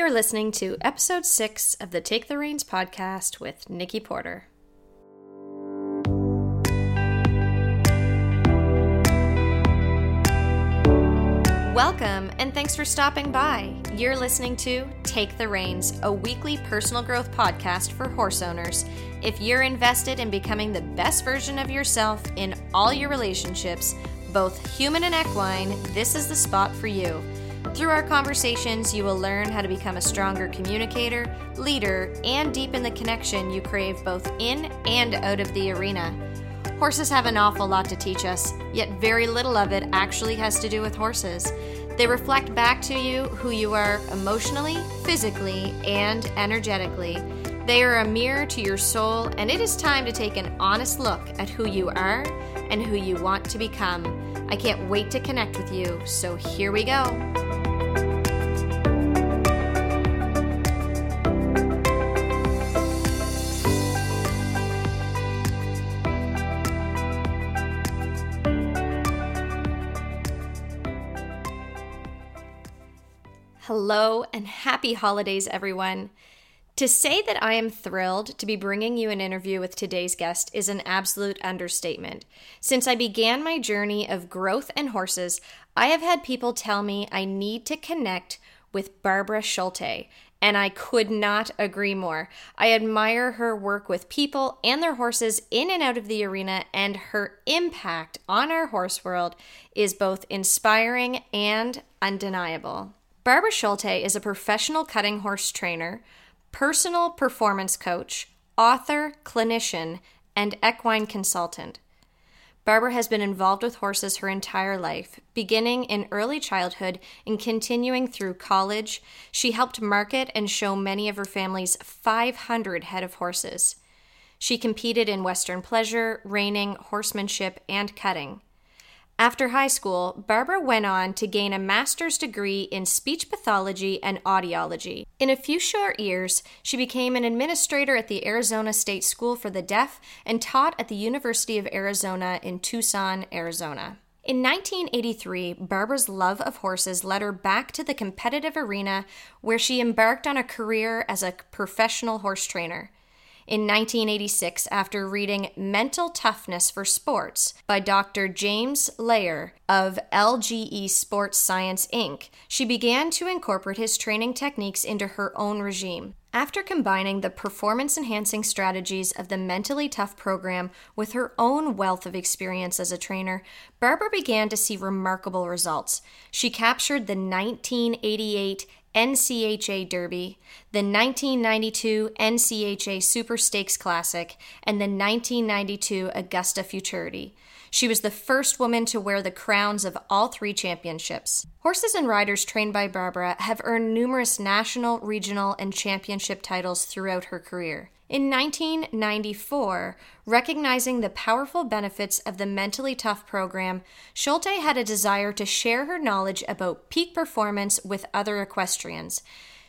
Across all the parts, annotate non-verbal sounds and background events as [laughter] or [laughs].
You're listening to episode six of the Take the Reins podcast with Nikki Porter. Welcome and thanks for stopping by. You're listening to Take the Reins, a weekly personal growth podcast for horse owners. If you're invested in becoming the best version of yourself in all your relationships, both human and equine, this is the spot for you. Through our conversations, you will learn how to become a stronger communicator, leader, and deepen the connection you crave both in and out of the arena. Horses have an awful lot to teach us, yet very little of it actually has to do with horses. They reflect back to you who you are emotionally, physically, and energetically. They are a mirror to your soul, and it is time to take an honest look at who you are and who you want to become. I can't wait to connect with you, so here we go. Hello and happy holidays, everyone. To say that I am thrilled to be bringing you an interview with today's guest is an absolute understatement. Since I began my journey of growth and horses, I have had people tell me I need to connect with Barbara Schulte, and I could not agree more. I admire her work with people and their horses in and out of the arena, and her impact on our horse world is both inspiring and undeniable. Barbara Schulte is a professional cutting horse trainer personal performance coach, author, clinician, and equine consultant. Barbara has been involved with horses her entire life, beginning in early childhood and continuing through college. She helped market and show many of her family's 500 head of horses. She competed in Western pleasure, reining, horsemanship, and cutting. After high school, Barbara went on to gain a master's degree in speech pathology and audiology. In a few short years, she became an administrator at the Arizona State School for the Deaf and taught at the University of Arizona in Tucson, Arizona. In 1983, Barbara's love of horses led her back to the competitive arena where she embarked on a career as a professional horse trainer in 1986 after reading Mental Toughness for Sports by Dr. James Loehr of LGE Sports Science Inc., she began to incorporate his training techniques into her own regime. After combining the performance enhancing strategies of the Mentally Tough program with her own wealth of experience as a trainer, Barbara began to see remarkable results. She captured the 1988 NCHA Derby, the 1992 NCHA Super Stakes Classic, and the 1992 Augusta Futurity. She was the first woman to wear the crowns of all three championships. Horses and riders trained by Barbara have earned numerous national, regional, and championship titles throughout her career. In 1994, recognizing the powerful benefits of the Mentally Tough program, Schulte had a desire to share her knowledge about peak performance with other equestrians.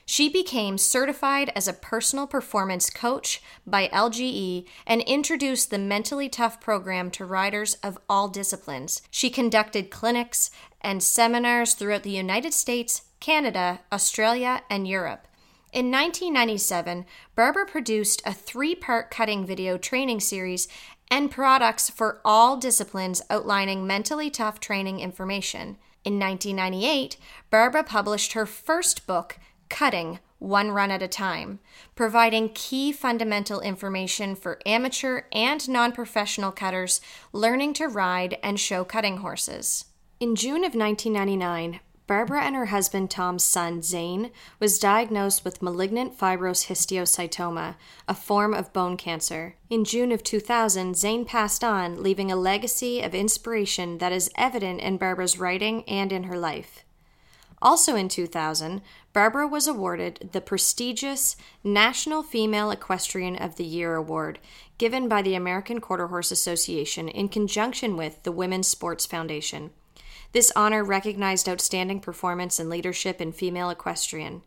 She became certified as a personal performance coach by LGE and introduced the Mentally Tough program to riders of all disciplines. She conducted clinics and seminars throughout the United States, Canada, Australia, and Europe. In 1997, Barbara produced a three part cutting video training series and products for all disciplines outlining mentally tough training information. In 1998, Barbara published her first book, Cutting One Run at a Time, providing key fundamental information for amateur and non professional cutters learning to ride and show cutting horses. In June of 1999, Barbara and her husband Tom's son, Zane, was diagnosed with malignant fibrous histiocytoma, a form of bone cancer. In June of 2000, Zane passed on, leaving a legacy of inspiration that is evident in Barbara's writing and in her life. Also in 2000, Barbara was awarded the prestigious National Female Equestrian of the Year award given by the American Quarter Horse Association in conjunction with the Women's Sports Foundation. This honor recognized outstanding performance and leadership in female equestrian.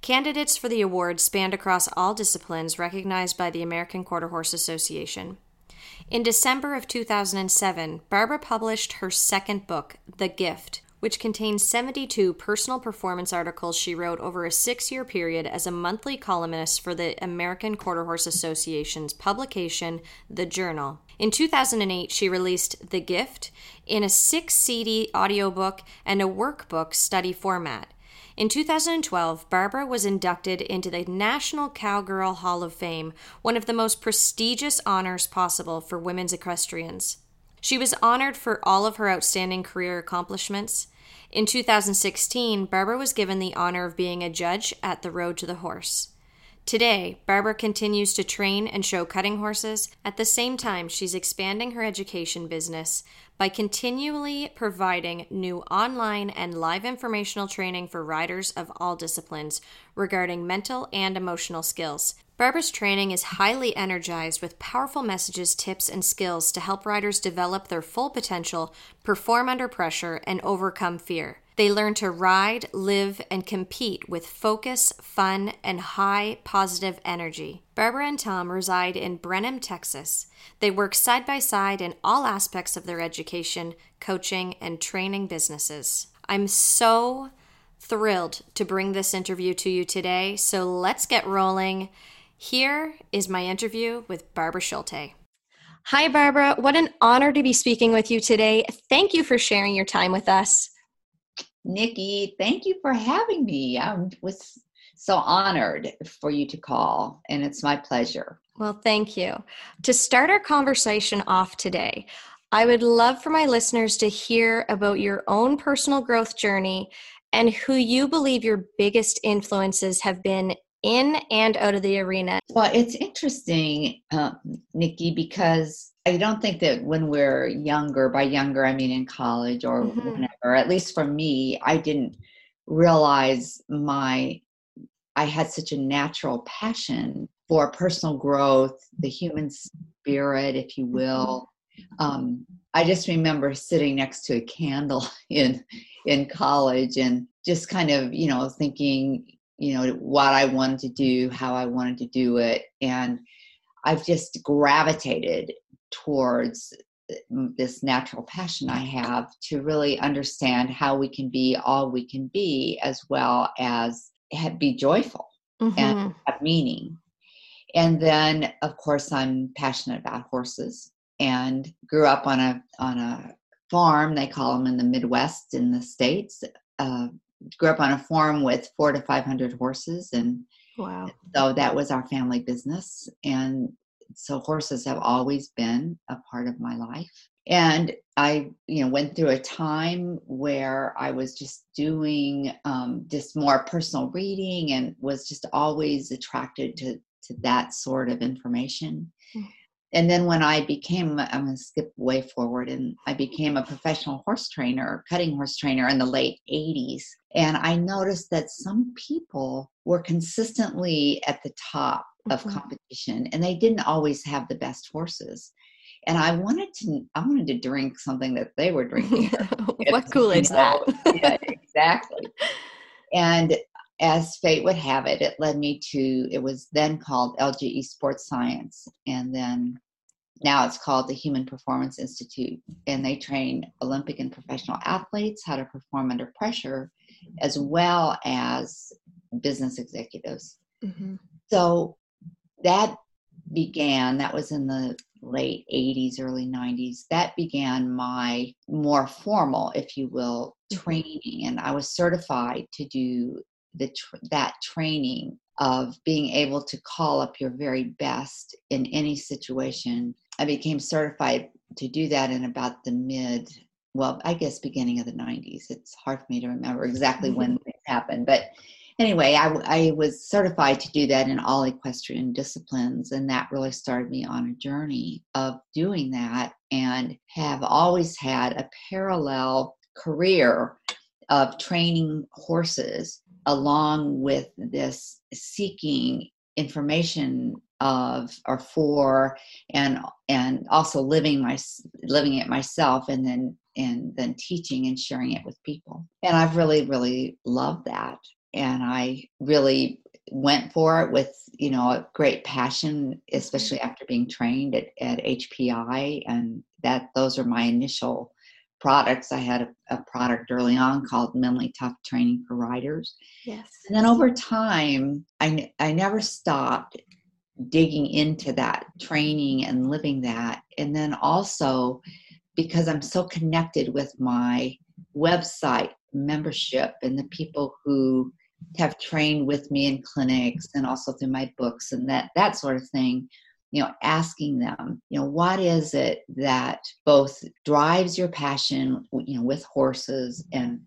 Candidates for the award spanned across all disciplines recognized by the American Quarter Horse Association. In December of 2007, Barbara published her second book, The Gift, which contains 72 personal performance articles she wrote over a six year period as a monthly columnist for the American Quarter Horse Association's publication, The Journal. In 2008, she released The Gift in a six CD audiobook and a workbook study format. In 2012, Barbara was inducted into the National Cowgirl Hall of Fame, one of the most prestigious honors possible for women's equestrians. She was honored for all of her outstanding career accomplishments. In 2016, Barbara was given the honor of being a judge at the Road to the Horse. Today, Barbara continues to train and show cutting horses. At the same time, she's expanding her education business by continually providing new online and live informational training for riders of all disciplines regarding mental and emotional skills. Barbara's training is highly energized with powerful messages, tips, and skills to help riders develop their full potential, perform under pressure, and overcome fear. They learn to ride, live, and compete with focus, fun, and high positive energy. Barbara and Tom reside in Brenham, Texas. They work side by side in all aspects of their education, coaching, and training businesses. I'm so thrilled to bring this interview to you today, so let's get rolling. Here is my interview with Barbara Schulte. Hi, Barbara. What an honor to be speaking with you today. Thank you for sharing your time with us. Nikki, thank you for having me. I was so honored for you to call, and it's my pleasure. Well, thank you. To start our conversation off today, I would love for my listeners to hear about your own personal growth journey and who you believe your biggest influences have been in and out of the arena. Well, it's interesting, uh, Nikki, because I don't think that when we're younger, by younger I mean in college or mm-hmm. whenever, at least for me, I didn't realize my I had such a natural passion for personal growth, the human spirit, if you will. Mm-hmm. Um, I just remember sitting next to a candle [laughs] in in college and just kind of, you know, thinking, you know, what I wanted to do, how I wanted to do it, and I've just gravitated towards uh, this natural passion I have to really understand how we can be all we can be, as well as be joyful mm-hmm. and have meaning. And then, of course, I'm passionate about horses and grew up on a on a farm. They call them in the Midwest in the states. Uh, grew up on a farm with four to five hundred horses, and wow. So that was our family business, and so horses have always been a part of my life. And i you know went through a time where i was just doing um, just more personal reading and was just always attracted to to that sort of information. Mm. and then when i became i'm going to skip way forward and i became a professional horse trainer cutting horse trainer in the late 80s and i noticed that some people were consistently at the top of mm-hmm. competition and they didn't always have the best horses and I wanted to I wanted to drink something that they were [laughs] drinking. what Kool-Aid's that? yeah, exactly. And as fate would have it, it led me to it was then called LGE Sports Science, and then now it's called the Human Performance Institute, and they train Olympic and professional athletes how to perform under pressure, as well as business executives. Mm-hmm. So that began, that was in the late 80s, early 90s, that began my more formal, if you will, mm-hmm. training. And I was certified to do the tr- that training of being able to call up your very best in any situation. I became certified to do that in about the mid, well, I guess beginning of the 90s. It's hard for me to remember exactly when it happened, but anyway, I, I was certified to do that in all equestrian disciplines, and that really started me on a journey of doing that and have always had a parallel career of training horses along with this seeking information of or for and and also living my living it myself and then and then teaching and sharing it with people. And i've really really loved that and I really went for it with you know a great passion mm-hmm. especially after being trained at, at hpi and that those are my initial products. I had a, a, product early on called Mentally Tough Training for Riders. Yes. And then over time, I, I never stopped digging into that training and living that. And then also because I'm so connected with my website membership and the people who have trained with me in clinics and also through my books and that that sort of thing you know asking them you know what is it that both drives your passion you know with horses and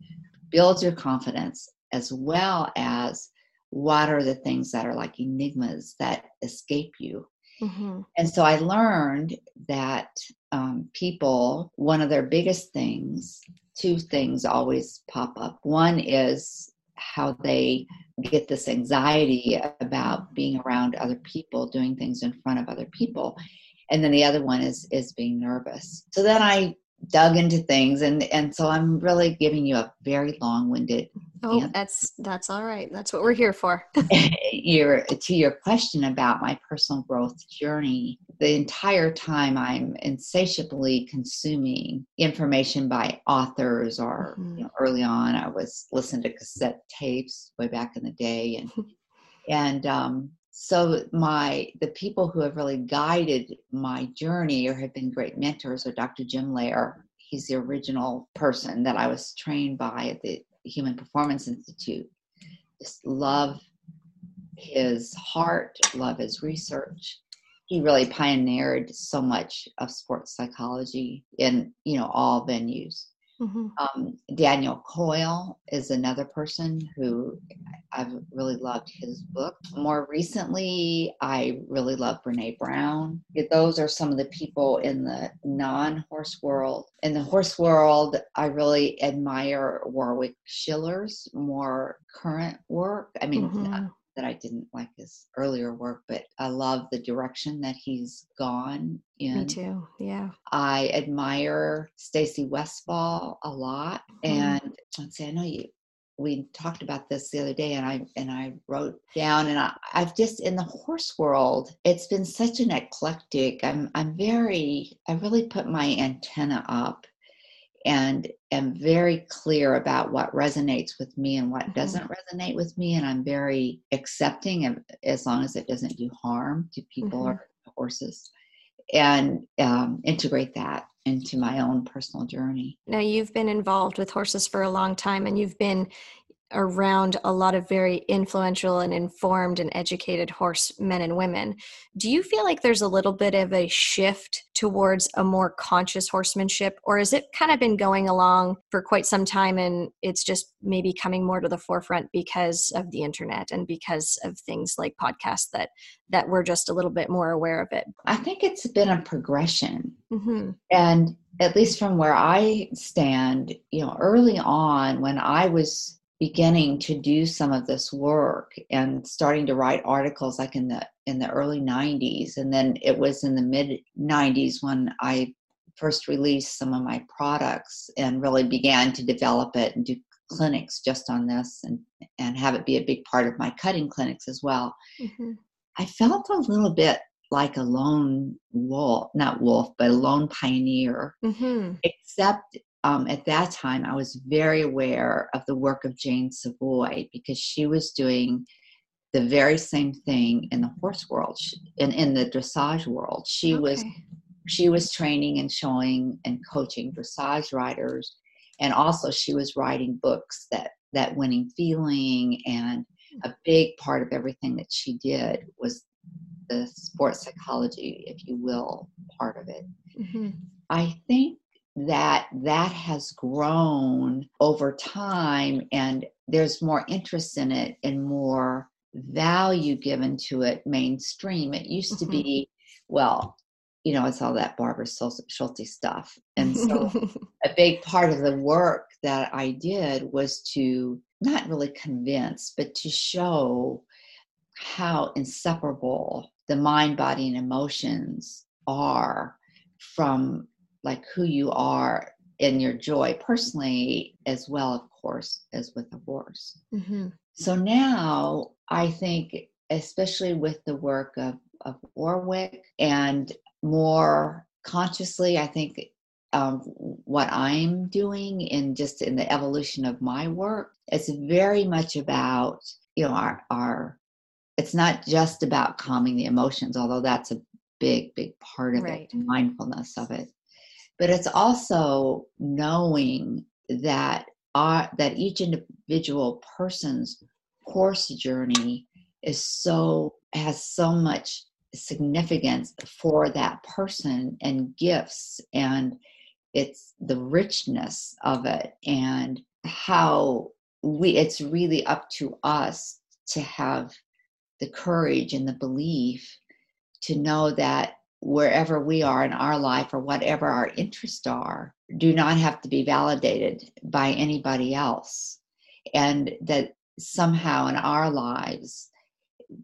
builds your confidence as well as what are the things that are like enigmas that escape you mm-hmm. and so i learned that um, people one of their biggest things two things always pop up one is how they get this anxiety about being around other people doing things in front of other people. And then the other one is is being nervous. So then i dug into things and and so i'm really giving you a very long-winded oh answer. that's that's all right that's what we're here for [laughs] [laughs] your to your question about my personal growth journey the entire time i'm insatiably consuming information by authors or mm-hmm. you know, early on i was listening to cassette tapes way back in the day and [laughs] and um so my the people who have really guided my journey or have been great mentors are dr jim Loehr he's the original person that i was trained by at the human performance institute just love his heart love his research. He really pioneered so much of sports psychology in you know all venues Mm-hmm. Um, Daniel Coyle is another person who I've really loved his book. More recently, I really love Brene Brown. Those are some of the people in the non horse world. In the horse world, I really admire Warwick Schiller's more current work. I mean, mm-hmm that I didn't like his earlier work, but I love the direction that he's gone in. Me too. Yeah. I admire Stacy Westfall a lot. Mm-hmm. And let's see, I know you we talked about this the other day and I and I wrote down and I, I've just in the horse world, it's been such an eclectic. I'm I'm very I really put my antenna up and am very clear about what resonates with me and what mm-hmm. doesn't resonate with me and i'm very accepting of as long as it doesn't do harm to people mm-hmm. or horses and um, integrate that into my own personal journey now you've been involved with horses for a long time and you've been around a lot of very influential and informed and educated horse men and women. Do you feel like there's a little bit of a shift towards a more conscious horsemanship, or has it kind of been going along for quite some time and it's just maybe coming more to the forefront because of the internet and because of things like podcasts that that we're just a little bit more aware of it? I think it's been a progression, mm-hmm. and at least from where I stand, you know, early on when I was beginning to do some of this work and starting to write articles like in the in the early 90s and then it was in the mid 90s when I first released some of my products and really began to develop it and do clinics just on this and and have it be a big part of my cutting clinics as well mm-hmm. i felt a little bit like a lone wolf not wolf but a lone pioneer mm-hmm. except um, at that time, I was very aware of the work of Jane Savoie because she was doing the very same thing in the horse world, in in the dressage world. She okay. was she was training and showing and coaching dressage riders, and also she was writing books that that winning feeling and a big part of everything that she did was the sports psychology, if you will, part of it. Mm-hmm. I think that that has grown over time and there's more interest in it and more value given to it mainstream it used to mm-hmm. be well you know it's all that barbara schulte stuff and so [laughs] a big part of the work that i did was to not really convince but to show how inseparable the mind body and emotions are from like who you are in your joy personally as well of course as with a horse mm-hmm. so now i think especially with the work of, of warwick and more consciously i think um, what I'm doing in just in the evolution of my work, it's very much about you know our our. It's not just about calming the emotions, although that's a big big part of right. it, mindfulness of it. But it's also knowing that our, that each individual person's course journey is so has so much significance for that person and gifts and it's the richness of it and how we it's really up to us to have the courage and the belief to know that wherever we are in our life or whatever our interests are do not have to be validated by anybody else and that somehow in our lives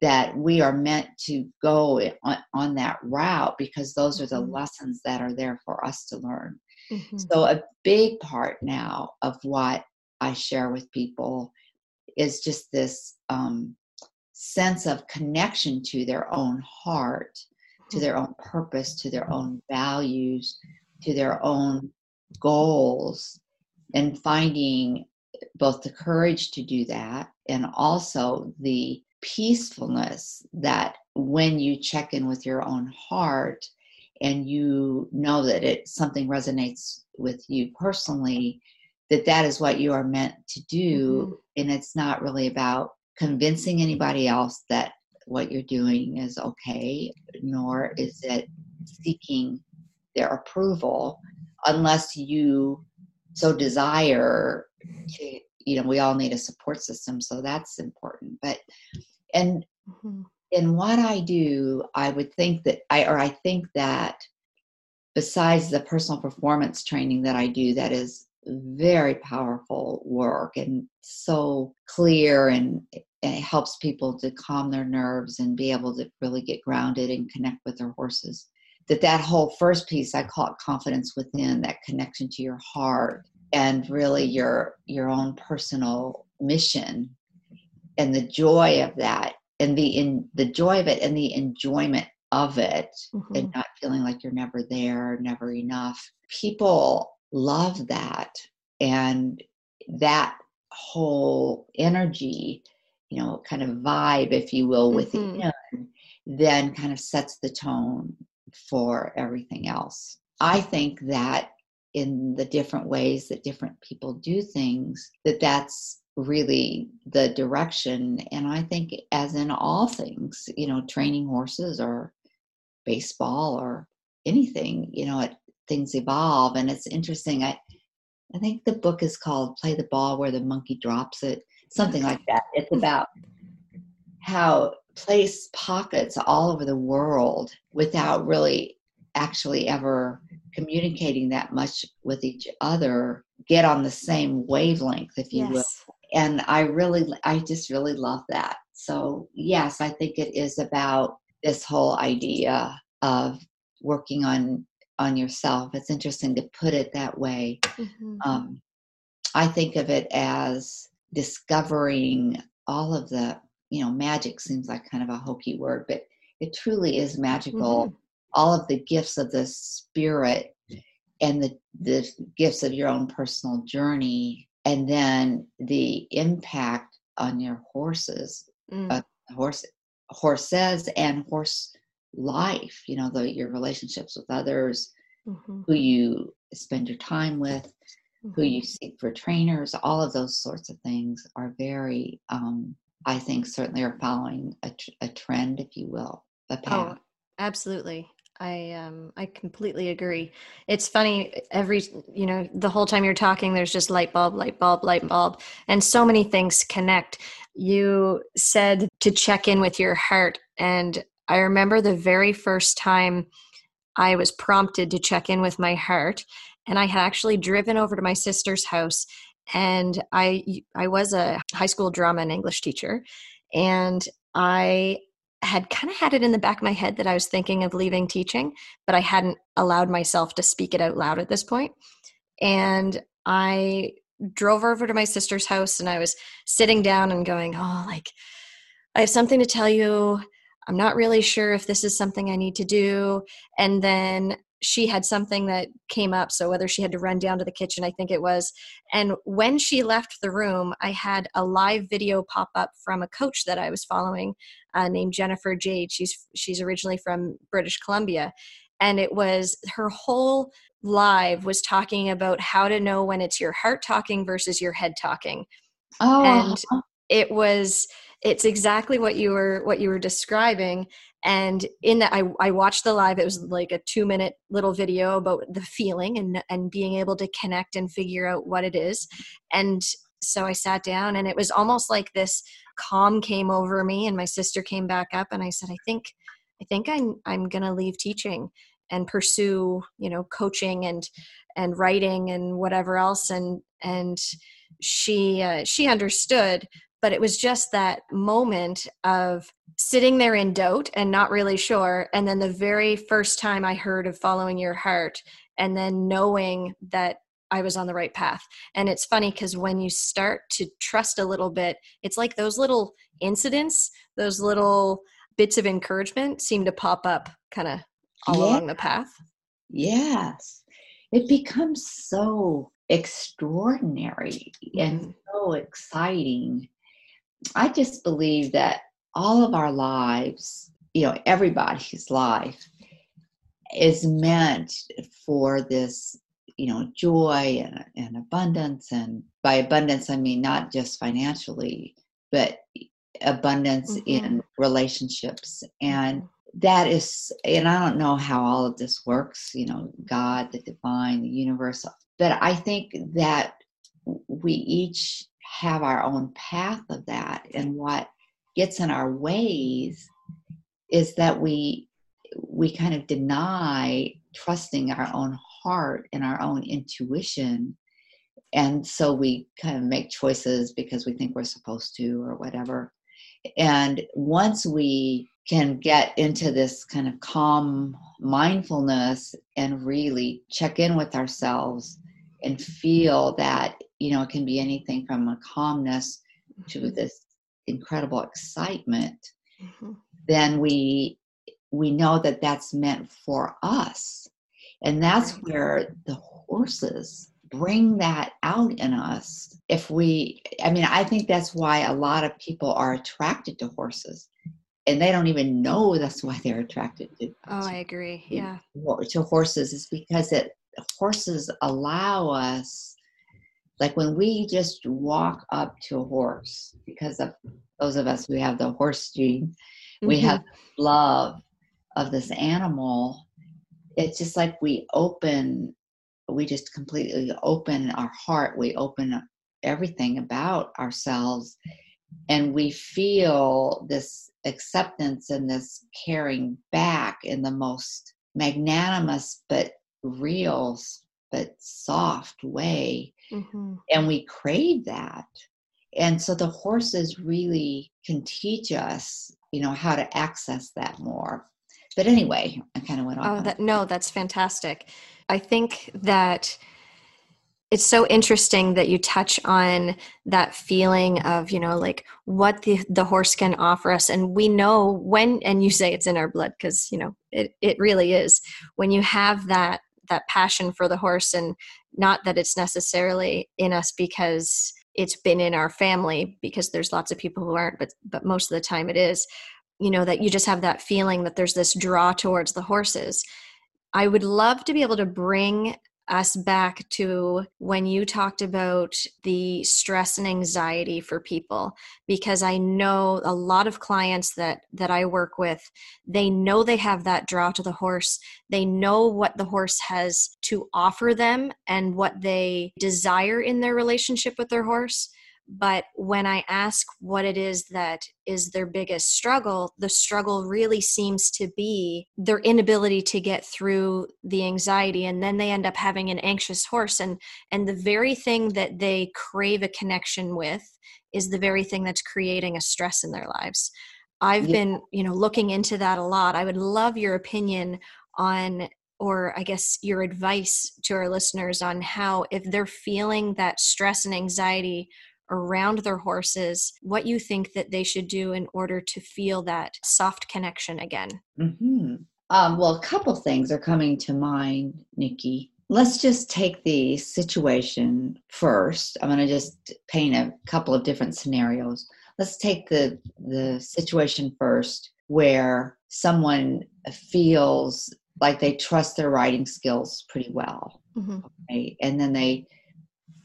that we are meant to go on, on that route because those are the mm-hmm. lessons that are there for us to learn. Mm-hmm. So, a big part now of what I share with people is just this um, sense of connection to their own heart, to their own purpose, to their own values, to their own goals, and finding both the courage to do that and also the peacefulness that when you check in with your own heart and you know that it something resonates with you personally that that is what you are meant to do mm-hmm. and it's not really about convincing anybody else that what you're doing is okay nor is it seeking their approval unless you so desire to you know we all need a support system so that's important but and mm-hmm. in what i do i would think that i or i think that besides the personal performance training that i do that is very powerful work and so clear and it helps people to calm their nerves and be able to really get grounded and connect with their horses that that whole first piece i call it confidence within that connection to your heart and really your your own personal mission and the joy of that and the in the joy of it and the enjoyment of it mm-hmm. and not feeling like you're never there never enough people love that and that whole energy you know kind of vibe if you will within mm-hmm. then kind of sets the tone for everything else i think that in the different ways that different people do things that that's really the direction and i think as in all things you know training horses or baseball or anything you know it, things evolve and it's interesting i i think the book is called play the ball where the monkey drops it something like that. It's about how place pockets all over the world without really actually ever communicating that much with each other get on the same wavelength if you yes. will and i really i just really love that. So yes i think it is about this whole idea of working on on yourself. It's interesting to put it that way. Mm-hmm. um, i think of it as discovering all of the you know magic seems like kind of a hokey word but it truly is magical mm-hmm. all of the gifts of the spirit and the, the gifts of your own personal journey and then the impact on your horses mm. uh, horse horses and horse life you know the, your relationships with others mm-hmm. who you spend your time with. Who you seek for trainers all of those sorts of things are very um, i think certainly are following a, tr- a trend if you will a path oh, absolutely I um I completely agree. It's funny every you know the whole time you're talking there's just light bulb light bulb light bulb and so many things connect. You said to check in with your heart and I remember the very first time I was prompted to check in with my heart and I had actually driven over to my sister's house and I I was a high school drama and English teacher and I had kind of had it in the back of my head that I was thinking of leaving teaching, but I hadn't allowed myself to speak it out loud at this point. And I drove over to my sister's house and I was sitting down and going, Oh, like, I have something to tell you. I'm not really sure if this is something I need to do. And then she had something that came up so whether she had to run down to the kitchen i think it was. And when she left the room i had a live video pop up from a coach that i was following uh, named jennifer jade. She's she's originally from british columbia. And it was her whole live was talking about how to know when it's your heart talking versus your head talking. Oh and it was it's exactly what you were what you were describing and in that I, I watched the live it was like a two minute little video about the feeling and and being able to connect and figure out what it is. And so i sat down and it was almost like this calm came over me and my sister came back up and i said i think i think i'm i'm going to leave teaching and pursue you know coaching and and writing and whatever else. And and she uh, she understood but it was just that moment of sitting there in doubt and not really sure and then the very first time i heard of following your heart and then knowing that i was on the right path and it's funny because when you start to trust a little bit it's like those little incidents those little bits of encouragement seem to pop up kind of all yeah. along the path yes it becomes so extraordinary and mm-hmm. so exciting I just believe that all of our lives, you know, everybody's life is meant for this, you know, joy and, and abundance. And by abundance, I mean not just financially, but abundance mm-hmm. in relationships. And mm-hmm. that is, and I don't know how all of this works, you know, God, the divine, the universe, but I think that we each have our own path of that. And what gets in our ways is that we we kind of deny trusting our own heart and our own intuition. And so we kind of make choices because we think we're supposed to or whatever. And once we can get into this kind of calm mindfulness and really check in with ourselves and feel that you know it can be anything from a calmness to mm-hmm. this incredible excitement mm-hmm. then we we know that that's meant for us. And that's where the horses bring that out in us. If we i mean i think that's why a lot of people are attracted to horses and they don't even know that's why they're attracted to oh i agree. yeah. to horses is because it horses allow us like when we just walk up to a horse because of those of us who have the horse gene mm-hmm. we have love of this animal it's just like we open we just completely open our heart we open everything about ourselves and we feel this acceptance and this caring back in the most magnanimous but real but soft way. Mm-hmm. And we crave that. And so the horses really can teach us, you know, how to access that more. But anyway, I kind of went on. Oh, that, no, that's fantastic. I think that it's so interesting that you touch on that feeling of you know like what the the horse can offer us and we know when and you say it's in our blood because you know it, it really is when you have that that passion for the horse and not that it's necessarily in us because it's been in our family because there's lots of people who aren't but but most of the time it is you know that you just have that feeling that there's this draw towards the horses. I would love to be able to bring us back to when you talked about the stress and anxiety for people because i know a lot of clients that that i work with they know they have that draw to the horse. They know what the horse has to offer them and what they desire in their relationship with their horse but when I ask what it is that is their biggest struggle, the struggle really seems to be their inability to get through the anxiety. And then they end up having an anxious horse. And, and the very thing that they crave a connection with is the very thing that's creating a stress in their lives. I've yeah. been, you know, looking into that a lot. I would love your opinion on or I guess your advice to our listeners on how, if they're feeling that stress and anxiety around their horses what you think that they should do in order to feel that soft connection again mm-hmm. Um, well, a couple things are coming to mind, Nikki. Let's just take the situation first. I'm going to just paint a couple of different scenarios. Let's take the the situation first where someone feels like they trust their writing skills pretty well. Mm-hmm. Right? And then they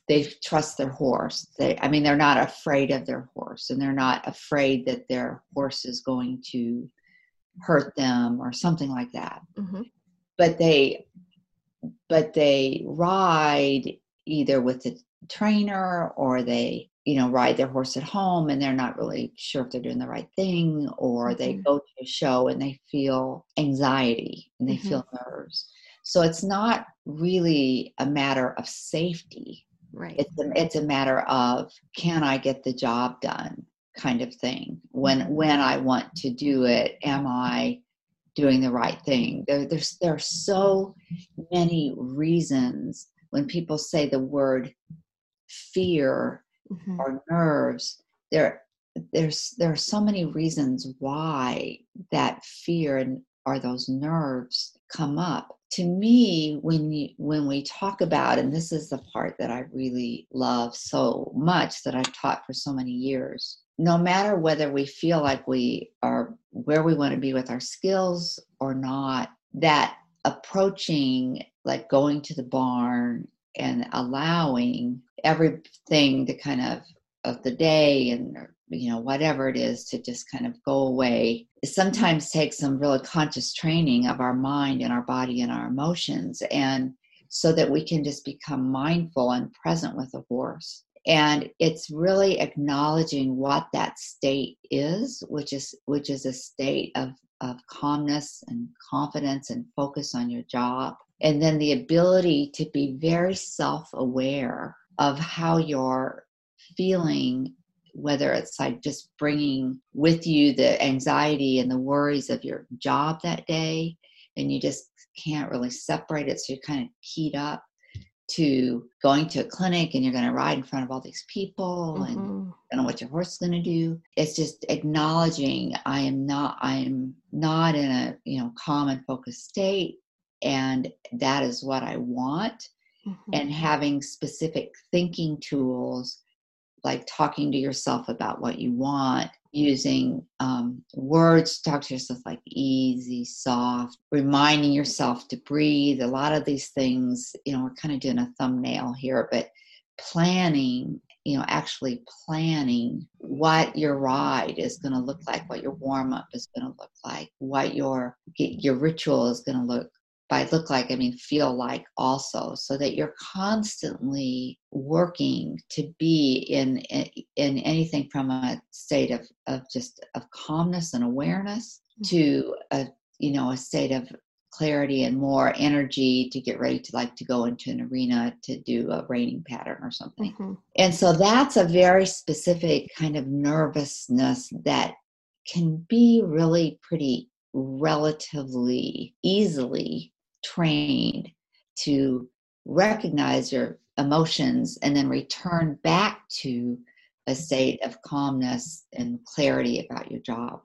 they trust their horse. They I mean they're not afraid of their horse and they're not afraid that their horse is going to hurt them or something like that. Mm-hmm. But they but they ride either with the trainer or they you know ride their horse at home and they're not really sure if they're doing the right thing or mm-hmm. they go to a show and they feel anxiety and they mm-hmm. feel nerves so it's not really a matter of safety right it's a, it's a matter of can i get the job done kind of thing when mm-hmm. when i want to do it am i doing the right thing there there's there are so many reasons when people say the word fear mm-hmm. or nerves there there's there are so many reasons why that fear and or those nerves come up to me when you when we talk about and this is the part that i really love so much that i've taught for so many years no matter whether we feel like we are where we want to be with our skills or not that approaching like going to the barn and allowing everything to kind of of the day and you know whatever it is to just kind of go away. It sometimes takes some really conscious training of our mind and our body and our emotions and so that we can just become mindful and present with the horse and it's really acknowledging what that state is which is which is a state of of calmness and confidence and focus on your job. And then the ability to be very self-aware of how you're feeling whether it's like just bringing with you the anxiety and the worries of your job that day and you just can't really separate it so you're kind of keyed up to going to a clinic and you're going to ride in front of all these people mm-hmm. and I don't know what your horse is going to do it's just acknowledging i am not i am not in a you know calm and focused state and that is what i want mm-hmm. and having specific thinking tools like talking to yourself about what you want using um, words to talk to yourself like easy soft reminding yourself to breathe. A lot of these things you know we're kind of doing a thumbnail here but planning you know actually planning what your ride is going to look like what your warm up is going to look like what your your ritual is going to look by look like i mean feel like also so that you're constantly working to be in in anything from a state of of just of calmness and awareness mm-hmm. to a you know a state of clarity and more energy to get ready to like to go into an arena to do a reining pattern or something mm-hmm. and so that's a very specific kind of nervousness that can be really pretty relatively easily trained to recognize your emotions and then return back to a state of calmness and clarity about your job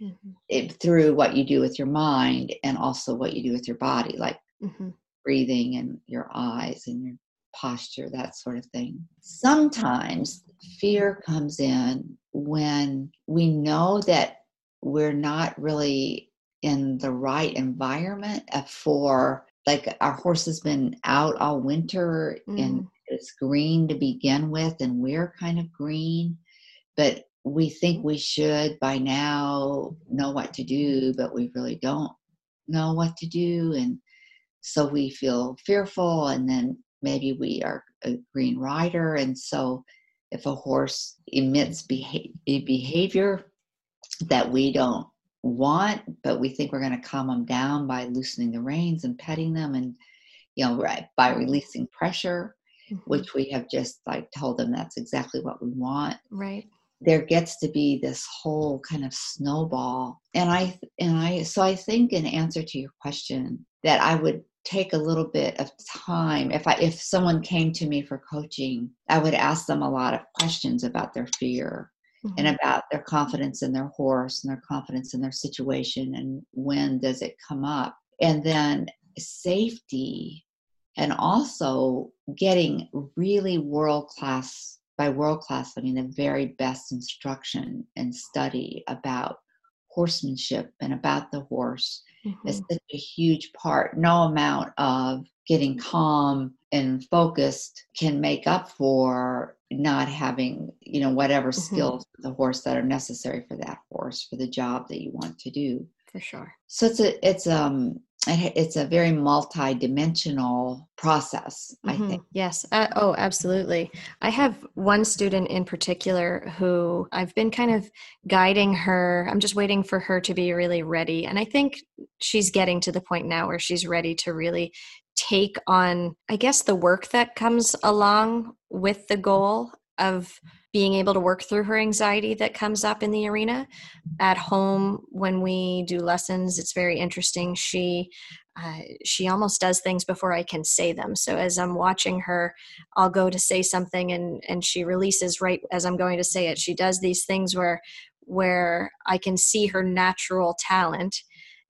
mm-hmm. it, through what you do with your mind and also what you do with your body like mm-hmm. breathing and your eyes and your posture that sort of thing sometimes fear comes in when we know that we're not really in the right environment uh, for like our horse has been out all winter mm. and it's green to begin with and we're kind of green but we think we should by now know what to do but we really don't know what to do and so we feel fearful and then maybe we are a green rider and so if a horse emits beha- behavior that we don't want, but we think we're going to calm them down by loosening the reins and petting them and, you know, right, by releasing pressure, mm-hmm. which we have just like told them that's exactly what we want. Right. There gets to be this whole kind of snowball. And I, and I, so I think in answer to your question that I would take a little bit of time if i if someone came to me for coaching i would ask them a lot of questions about their fear mm-hmm. and about their confidence in their horse and their confidence in their situation and when does it come up. And then safety and also getting really world class by world class i mean the very best instruction and study about horsemanship and about the horse mm-hmm. is such a huge part no amount of getting calm and focused can make up for not having you know whatever mm-hmm. skills for the horse that are necessary for that horse for the job that you want to do. For sure. So it's a it's um it's a very multi-dimensional process mm-hmm. i think. Yes. Uh, oh absolutely. I have one student in particular who i've been kind of guiding her i'm just waiting for her to be really ready. And i think she's getting to the point now where she's ready to really take on i guess the work that comes along with the goal of being able to work through her anxiety that comes up in the arena. At home, when we do lessons, it's very interesting. She uh, she almost does things before I can say them. So as I'm watching her, I'll go to say something, and and she releases right as I'm going to say it. She does these things where where I can see her natural talent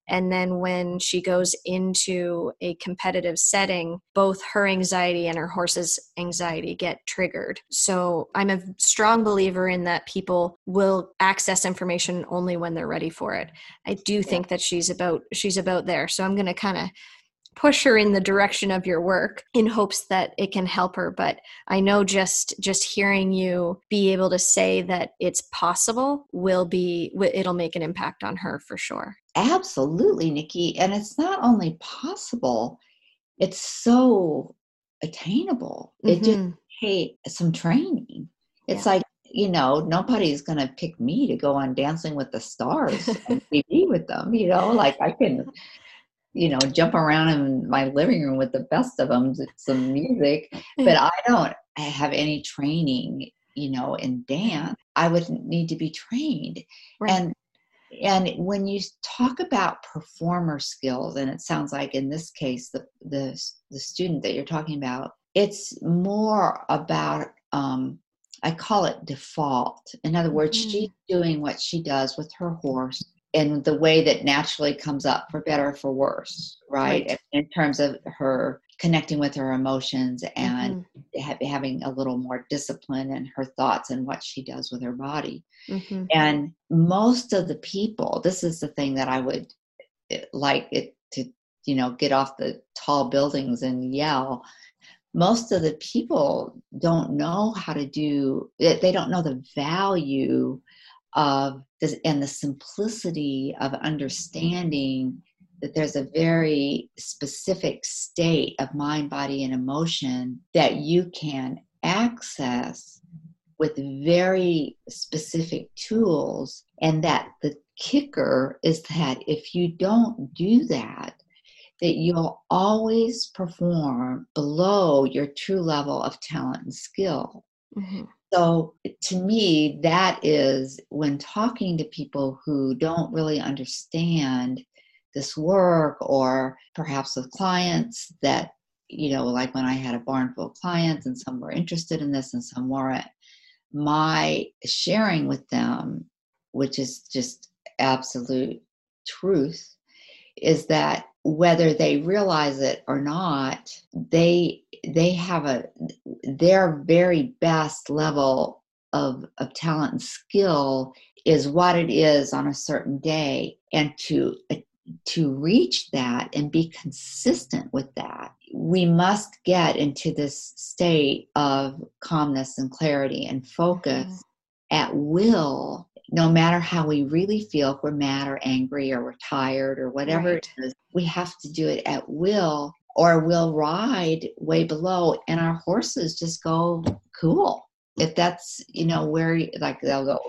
and then when she goes into a competitive setting, both her anxiety and her horse's anxiety get triggered. So I'm a strong believer in that people will access information only when they're ready for it. I do think that she's about she's about there. So I'm going to kind of push her in the direction of your work in hopes that it can help her but i know just just hearing you be able to say that it's possible will be it'll make an impact on her for sure Absolutely, Nikki. And it's not only possible, it's so attainable. Mm-hmm. It just mm-hmm. takes some training. It's yeah. like, you know, nobody's going to pick me to go on Dancing with the Stars and [laughs] be with them. You know, like I can, you know, jump around in my living room with the best of them, some music, but I don't have any training, you know, in dance. I would need to be trained. Right. And and when you talk about performer skills and it sounds like in this case the the, the student that you're talking about it's more about um, i call it default in other words mm-hmm. she's doing what she does with her horse in the way that naturally comes up for better or for worse right, right. in terms of her connecting with her emotions and mm-hmm. ha- having a little more discipline in her thoughts and what she does with her body mm-hmm. and most of the people this is the thing that i would eh, like it to you know get off the tall buildings and yell most of the people don't know how to do they don't know the value of this and the simplicity of understanding that there's a very specific state of mind, body, and emotion that you can access with very specific tools. And that the kicker is that if you don't do that, that you'll always perform below your true level of talent and skill. Mm-hmm. So, to me, that is when talking to people who don't really understand this work, or perhaps with clients that, you know, like when I had a barn full of clients and some were interested in this and some weren't, my sharing with them, which is just absolute truth, is that whether they realize it or not, they they have a their very best level of, of talent and skill is what it is on a certain day. And to to reach that and be consistent with that we must get into this state of calmness and clarity and focus mm-hmm. at will no matter how we really feel if we're mad or angry or we're tired or whatever right. it is we have to do it at will or we'll ride way below and our horses just go cool if that's you know where like they'll go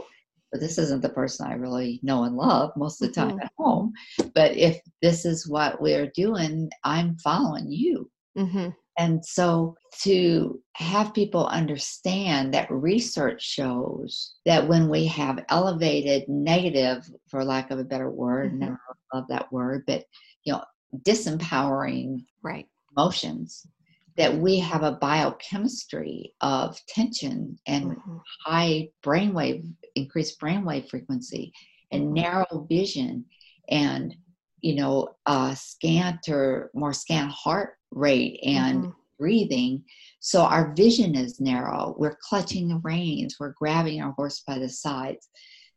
but this isn't the person i really know and love most of the time mm-hmm. at home but if this is what we're doing i'm following you mm-hmm. and so to have people understand that research shows that when we have elevated negative for lack of a better word mm-hmm. never love that word but you know disempowering right emotions that we have a biochemistry of tension and mm-hmm. high brainwave increased brainwave frequency and narrow vision and you know uh, scant or more scant heart rate and mm-hmm. breathing so our vision is narrow we're clutching the reins we're grabbing our horse by the sides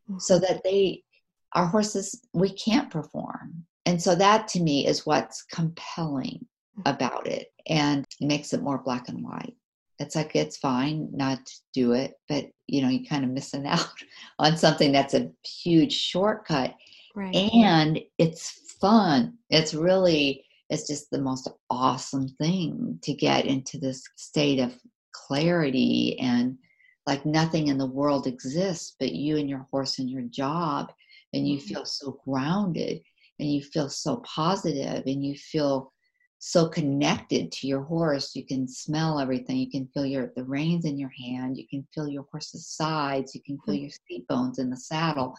mm-hmm. so that they our horses we can't perform and so that to me is what's compelling mm-hmm. about it and it makes it more black and white it's like it's fine not to do it but you know you're kind of missing [laughs] out on something that's a huge shortcut right. and it's fun it's really it's just the most awesome thing to get into this state of clarity and like nothing in the world exists but you and your horse and your job and you mm-hmm. feel so grounded and you feel so positive and you feel so connected to your horse you can smell everything. You can feel your the reins in your hand. You can feel your horse's sides. You can feel mm. your seat bones in the saddle.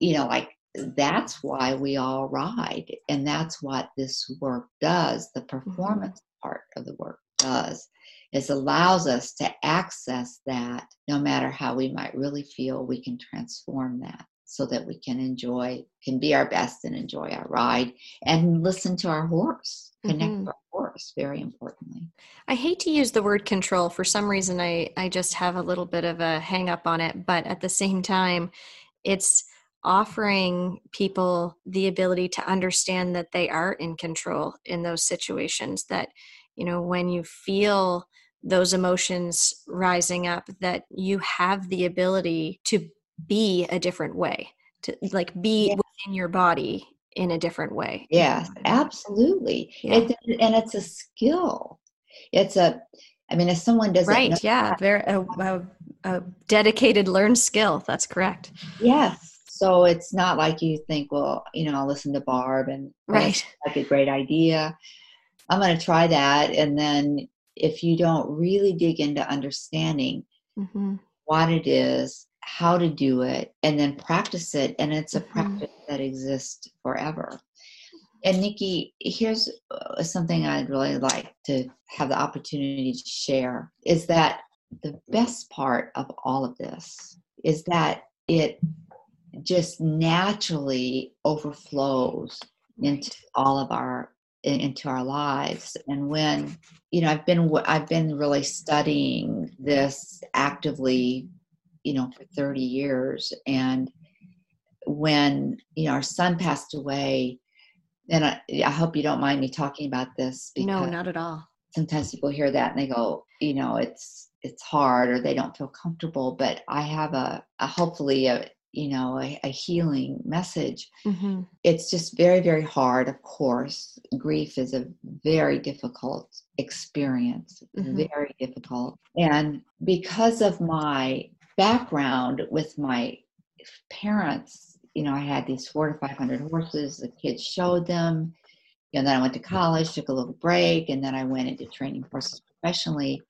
You know like that's why we all ride and that's what this work does. The mm-hmm. performance part of the work does. Is allows us to access that no matter how we might really feel we can transform that so that we can enjoy, can be our best and enjoy our ride and listen to our horse, connect mm-hmm. our horse, very importantly. I hate to use the word control. For some reason, I, I just have a little bit of a hang up on it. But at the same time, it's offering people the ability to understand that they are in control in those situations that you know when you feel those emotions rising up that you have the ability to be a different way to like be yeah. within your body in a different way yes absolutely. Yeah. it, and it's a skill. It's a i mean if someone doesn't right yeah very a, a, a dedicated learned skill that's correct. Yes so it's not like you think well you know i'll listen to barb and right. [laughs] like a great idea. I'm going to try that and then if you don't really dig into understanding mm-hmm. what it is how to do it and then practice it and it's a mm-hmm. practice that exists forever. And nikki here's uh, something i'd really like to have the opportunity to share is that the best part of all of this is that it just naturally overflows into all of our into our lives. And when you know i've been i've been really studying this actively you know, for 30 years. And when, you know, our son passed away, and I, I hope you don't mind me talking about this. Because no, not at all. Sometimes people hear that and they go, you know, it's it's hard or they don't feel comfortable. But I have a, a hopefully a you know a, a healing message. Mm-hmm. It's just very very hard. Of course, grief is a very difficult experience, mm-hmm. very difficult. And because of my background with my parents, you know, I had these four to 500 horses. The kids showed them. And then I went to college, took a little break, and then I went into training horses professionally.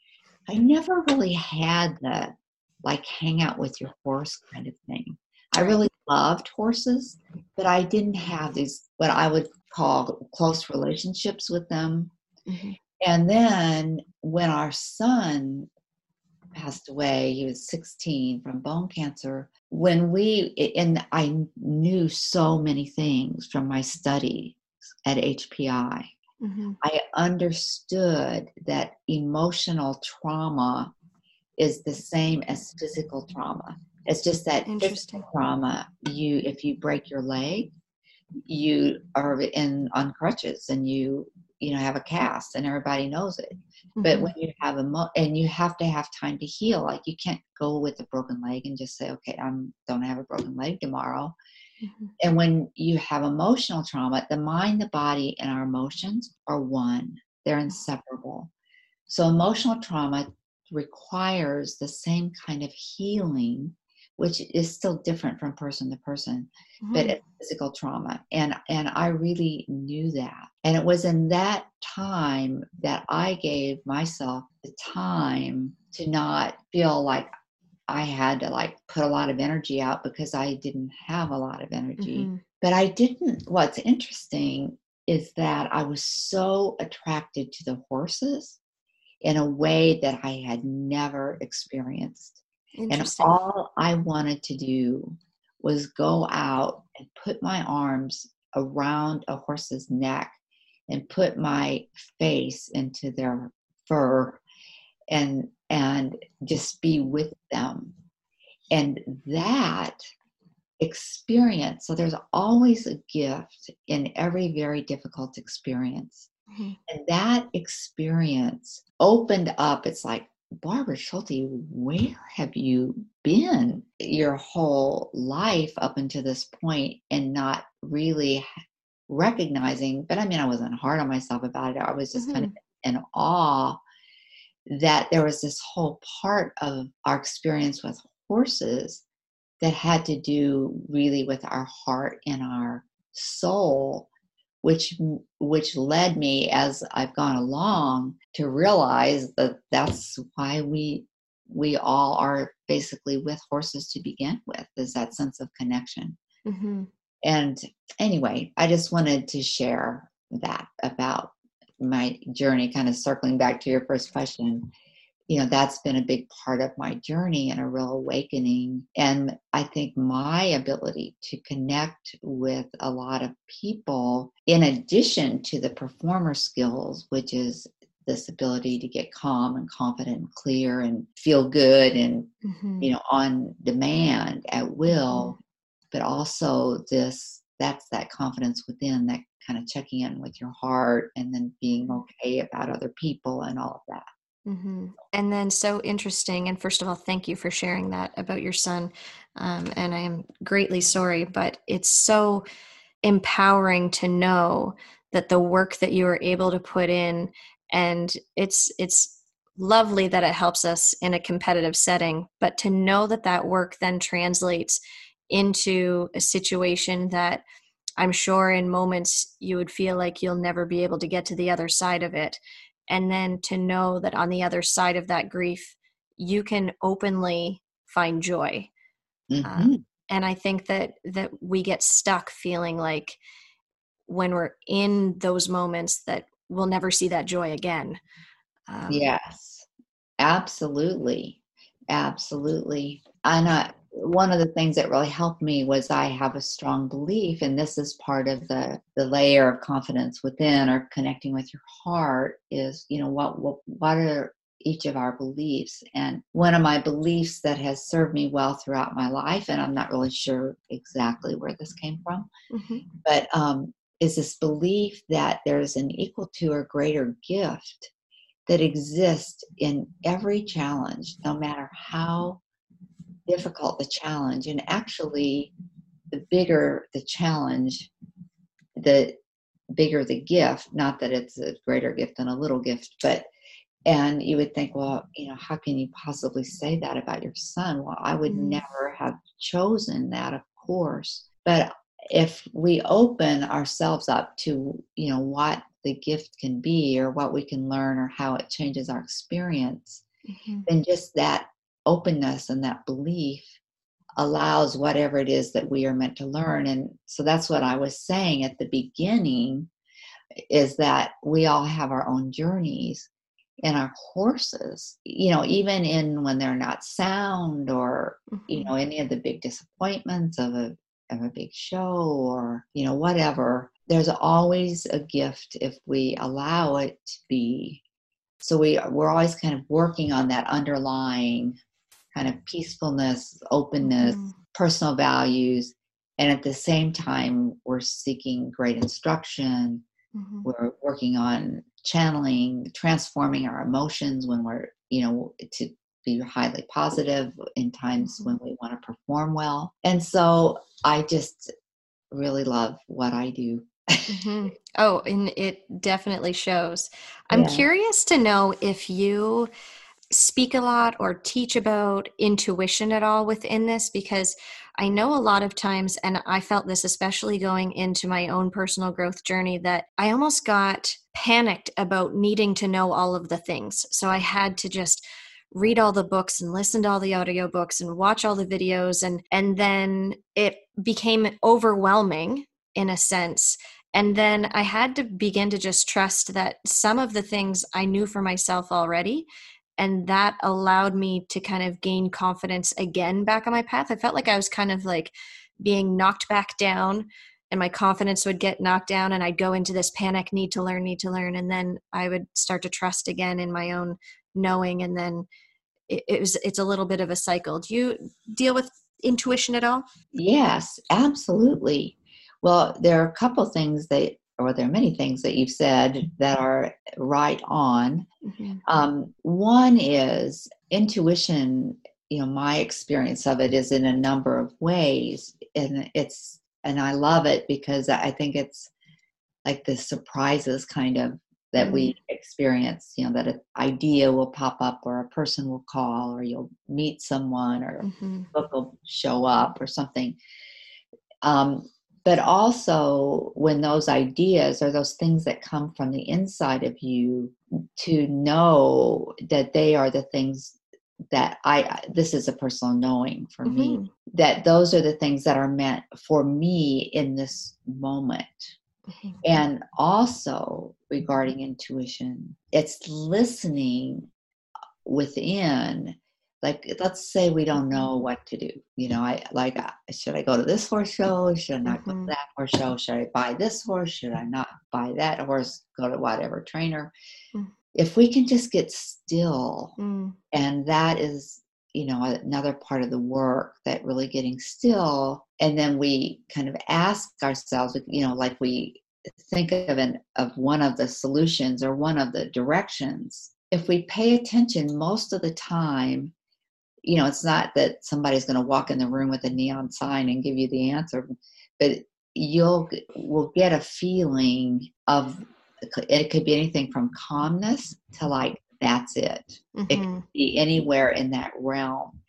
I never really had the like hang out with your horse kind of thing. I really loved horses, but I didn't have these what I would call close relationships with them. Mm-hmm. And then when our son passed away. He was 16 from bone cancer. When we, and I knew so many things from my study at HPI. Mm-hmm. I understood that emotional trauma is the same as physical trauma. It's just that physical trauma, you if you break your leg, you are in on crutches and you you know have a cast and everybody knows it. Mm-hmm. but when you have a mo- and you have to have time to heal like you can't go with a broken leg and just say okay i'm don't have a broken leg tomorrow. Mm-hmm. and when you have emotional trauma the mind the body and our emotions are one. They're inseparable. So emotional trauma requires the same kind of healing which is still different from person to person mm-hmm. but it's physical trauma and and i really knew that and it was in that time that i gave myself the time to not feel like i had to like put a lot of energy out because i didn't have a lot of energy mm-hmm. but i didn't what's interesting is that i was so attracted to the horses in a way that i had never experienced And all I wanted to do was go out and put my arms around a horse's neck and put my face into their fur and and just be with them. And that experience so there's always a gift in every very difficult experience. Mm-hmm. and that experience opened up it's like barbara schulte where have you been your whole life up until this point and not really recognizing but i mean i wasn't hard on myself about it i was just mm-hmm. kind of in awe that there was this whole part of our experience with horses that had to do really with our heart and our soul which which led me as i've gone along to realize that that's why we we all are basically with horses to begin with is that sense of connection mm-hmm. and anyway i just wanted to share that about my journey kind of circling back to your first question you know that's been a big part of my journey and a real awakening and i think my ability to connect with a lot of people in addition to the performer skills which is this ability to get calm and confident and clear and feel good and mm-hmm. you know on demand at will mm-hmm. but also this that's that confidence within that kind of checking in with your heart and then being mm-hmm. okay about other people and all of that Mm-hmm. And then, so interesting. And first of all, thank you for sharing that about your son. Um, and I am greatly sorry, but it's so empowering to know that the work that you are able to put in, and it's it's lovely that it helps us in a competitive setting, but to know that that work then translates into a situation that I'm sure in moments you would feel like you'll never be able to get to the other side of it and then to know that on the other side of that grief you can openly find joy. Um, mm-hmm. um, and i think that that we get stuck feeling like when we're in those moments that we'll never see that joy again. Um, yes. Absolutely. Absolutely. And I, one of the things that really helped me was I have a strong belief, and this is part of the the layer of confidence within or connecting with your heart is, you know, what what what are each of our beliefs and one of my beliefs that has served me well throughout my life and i'm not really sure exactly where this came from mm-hmm. but um, is this belief that there's an equal to or greater gift that exists in every challenge no matter how difficult the challenge and actually the bigger the challenge the bigger the gift not that it's a greater gift than a little gift but and you would think well you know how can you possibly say that about your son well i would mm. never have chosen that of course but if we open ourselves up to you know what the gift can be or what we can learn or how it changes our experience mm-hmm. then just that openness and that belief allows whatever it is that we are meant to learn and so that's what i was saying at the beginning is that we all have our own journeys and our horses you know even in when they're not sound or mm-hmm. you know any of the big disappointments of a of a big show or you know whatever there's always a gift if we allow it to be so we we're always kind of working on that underlying kind of peacefulness, openness, mm-hmm. personal values. And at the same time, we're seeking great instruction. Mm-hmm. We're working on channeling, transforming our emotions when we're, you know, to be highly positive in times mm-hmm. when we want to perform well. And so I just really love what I do. mm-hmm. Oh, and it definitely shows. I'm yeah. curious to know if you speak a lot or teach about intuition at all within this because I know a lot of times, and I felt this especially going into my own personal growth journey, that I almost got panicked about needing to know all of the things. So I had to just read all the books and listen to all the audiobooks and watch all the videos and and then it became overwhelming in a sense and then I had to begin to just trust that some of the things I knew for myself already and that allowed me to kind of gain confidence again back on my path. I felt like i was kind of like being knocked back down and my confidence would get knocked down and i'd go into this panic need to learn need to learn and then i would start to trust again in my own knowing and then it, it was it's a little bit of a cycle. Do you deal with intuition at all? Yes absolutely. Well there are a couple things that or there are many things that you've said that are right on. Mm-hmm. Um, one is intuition. You know, my experience of it is in a number of ways, and it's and I love it because I think it's like the surprises kind of that mm-hmm. we experience. You know, that an idea will pop up, or a person will call, or you'll meet someone, or mm-hmm. a book will show up, or something. Um, but also when those ideas or those things that come from the inside of you to know that they are the things that i this is a personal knowing for mm-hmm. me that those are the things that are meant for me in this moment mm-hmm. and also regarding intuition it's listening within like let's say we don't know mm-hmm. what to do you know i like uh, should i go to this horse show should i not mm-hmm. go to mm-hmm. that horse show should i buy this horse should i not buy that horse go to whatever trainer mm. if we can just get still mm. and that is you know another part of the work that really getting still and then we kind of ask ourselves you know like we think of an of one of the solutions or one of the directions if we pay attention most of the time you know, it's not that somebody's going to walk in the room with a neon sign and give you the answer, but you'll will get a feeling of it could be anything from calmness to like that's it. Mm-hmm. It could be anywhere in that realm.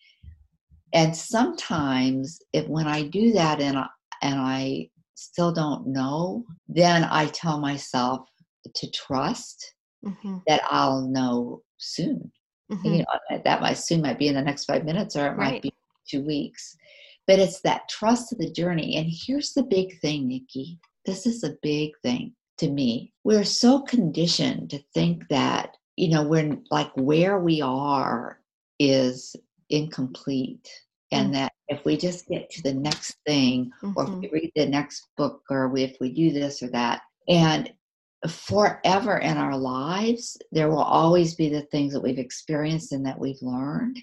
And sometimes, if when I do that and I, and I still don't know, then I tell myself to trust mm-hmm. that I'll know soon. Mm-hmm. You know, that might soon might be in the next five minutes or it right. might be two weeks. But it's that trust of the journey. And here's the big thing, Nikki. This is a big thing to me. We're so conditioned to think that, you know, we're like where we are is incomplete. And mm-hmm. that if we just get to the next thing, mm-hmm. or if mm-hmm. we read the next book, or we, if we do this or that, and forever in our lives, there will always be the things that we've experienced and that we've learned.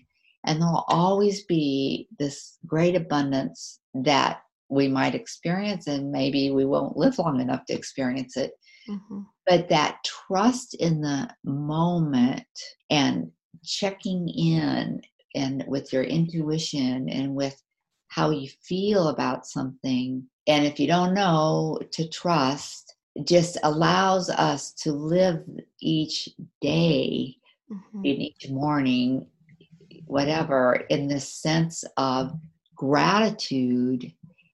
And there will always be this great abundance that we might experience, and maybe we won't live long enough to experience it. Mm-hmm. But that trust in the moment and checking in and with your intuition and with how you feel about something. And if you don't know, to trust just allows us to live each day mm-hmm. in each morning whatever in the sense of gratitude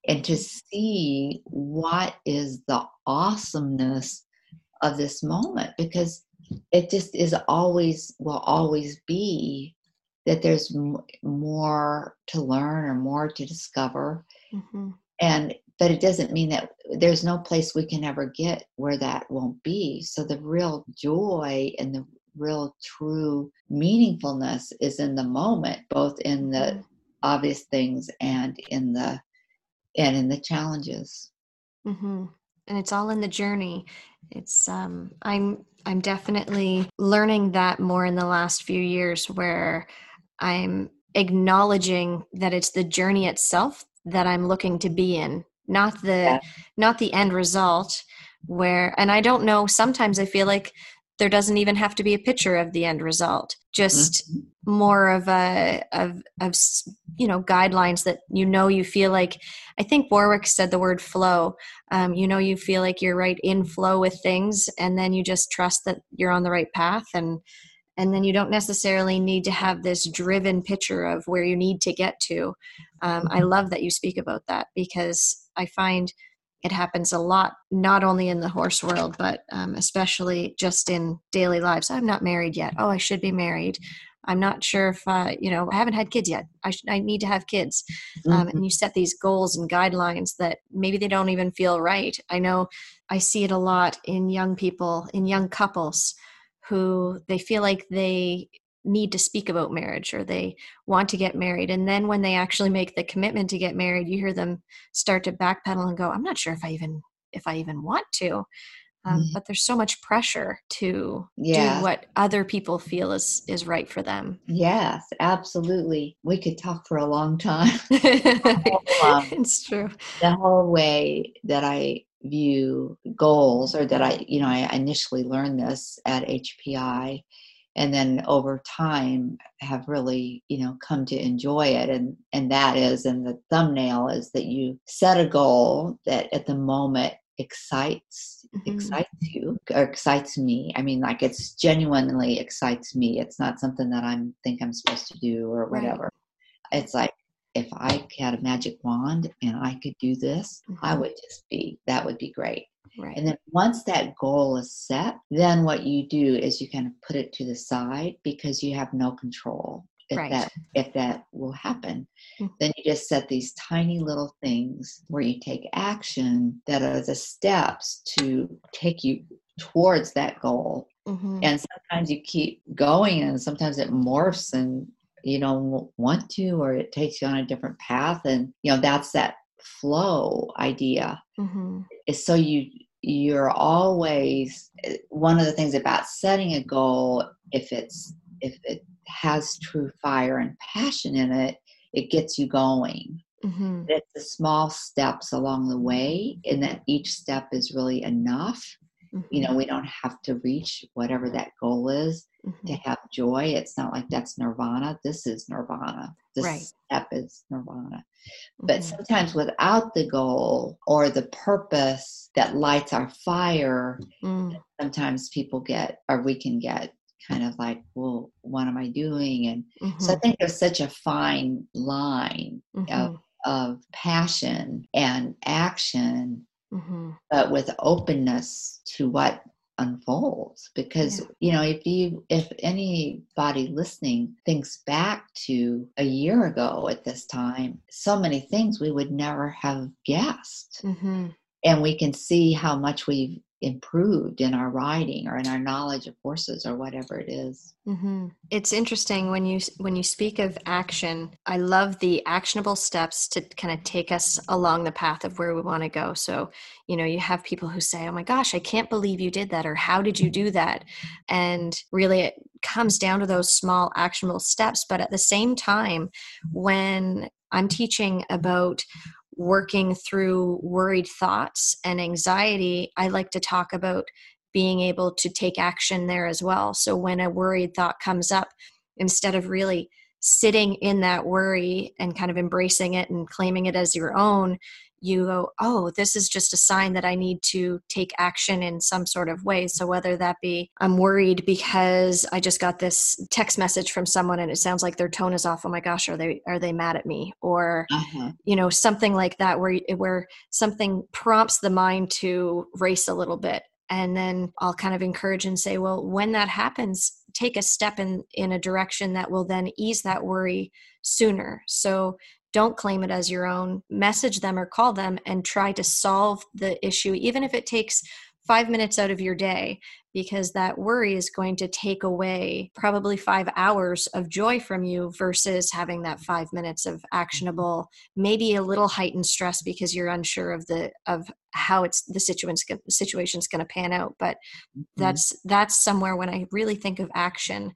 and to see what is the awesomeness of this moment because it just is always will always be that there's m- more to learn or more to discover mm-hmm. and but it doesn't mean that there's no place we can ever get where that won't be. So the real joy and the real true meaningfulness is in the moment, both in the mm-hmm. obvious things and in the and in the challenges. Mm-hmm. And it's all in the journey. It's um, I'm I'm definitely learning that more in the last few years, where I'm acknowledging that it's the journey itself that I'm looking to be in not the yeah. not the end result where and i don't know sometimes i feel like there doesn't even have to be a picture of the end result just mm-hmm. more of a of of you know guidelines that you know you feel like i think warwick said the word flow um, you know you feel like you're right in flow with things and then you just trust that you're on the right path and and then you don't necessarily need to have this driven picture of where you need to get to um, i mm-hmm. love that you speak about that because I find it happens a lot, not only in the horse world, but um, especially just in daily lives. I'm not married yet. Oh, I should be married. I'm not sure if, uh, you know, I haven't had kids yet. I, I need to have kids. Um, mm-hmm. And you set these goals and guidelines that maybe they don't even feel right. I know I see it a lot in young people, in young couples who they feel like they need to speak about marriage or they want to get married. And then when they actually make the commitment to get married you hear them start to backpedal and go i'm not sure if i even if i even want to. Um, mm-hmm. but there's so much pressure to yeah. do what other people feel is is right for them. Yes absolutely. We could talk for a long time. [laughs] Um, it's true. the whole way that i view goals or that i you know i initially learned this at hpi and then over time have really you know come to enjoy it and and that is and the thumbnail is that you set a goal that at the moment excites mm-hmm. excites you or excites me i mean like it's genuinely excites me it's not something that i'm think i'm supposed to do or whatever right. it's like if i had a magic wand and i could do this mm-hmm. i would just be that would be great Right. And then once that goal is set, then what you do is you kind of put it to the side because you have no control if right. that if that will happen. Mm-hmm. Then you just set these tiny little things where you take action that are the steps to take you towards that goal. Mm-hmm. And sometimes you keep going and sometimes it morphs and you don't want to or it takes you on a different path and you know that's that flow idea mm-hmm. is so you you're always one of the things about setting a goal if it's if it has true fire and passion in it it gets you going mm-hmm. it's the small steps along the way and that each step is really enough mm-hmm. you know we don't have to reach whatever that goal is mm-hmm. to have joy it's not like that's nirvana this is nirvana this right. step is nirvana but mm-hmm. sometimes without the goal or the purpose that lights our fire mm. sometimes people get or we can get kind of like well what am i doing and mm-hmm. so i mm-hmm. think there's such a fine line mm-hmm. of, of passion and action mm-hmm. but with openness to what unfolds because yeah. you know if you if anybody listening thinks back to a year ago at this time so many things we would never have guessed mm-hmm. and we can see how much we've improved in our riding or in our knowledge of horses or whatever it is. Mm-hmm. It's interesting when you when you speak of action. I love the actionable steps to kind of take us along the path of where we want to go. So, you know, you have people who say, "Oh my gosh, I can't believe you did that," or "How did you do that?" And really, it comes down to those small actionable steps. But at the same time, when I'm teaching about working through worried thoughts and anxiety, I like to talk about being able to take action there as well. So when a worried thought comes up, instead of really sitting in that worry and kind of embracing it and claiming it as your own, you go, oh, this is just a sign that I need to take action in some sort of way. So whether that be I'm worried because I just got this text message from someone and it sounds like their tone is off. Oh my gosh, are they are they mad at me? Or uh-huh. you know something like that where where something prompts the mind to race a little bit and then I'll kind of encourage and say, well, when that happens, take a step in in a direction that will then ease that worry sooner. So don't claim it as your own message them or call them and try to solve the issue even if it takes five minutes out of your day because that worry is going to take away probably five hours of joy from you versus having that five minutes of actionable maybe a little heightened stress because you're unsure of the of how it's the situation's situation's going to pan out but mm-hmm. that's that's somewhere when i really think of action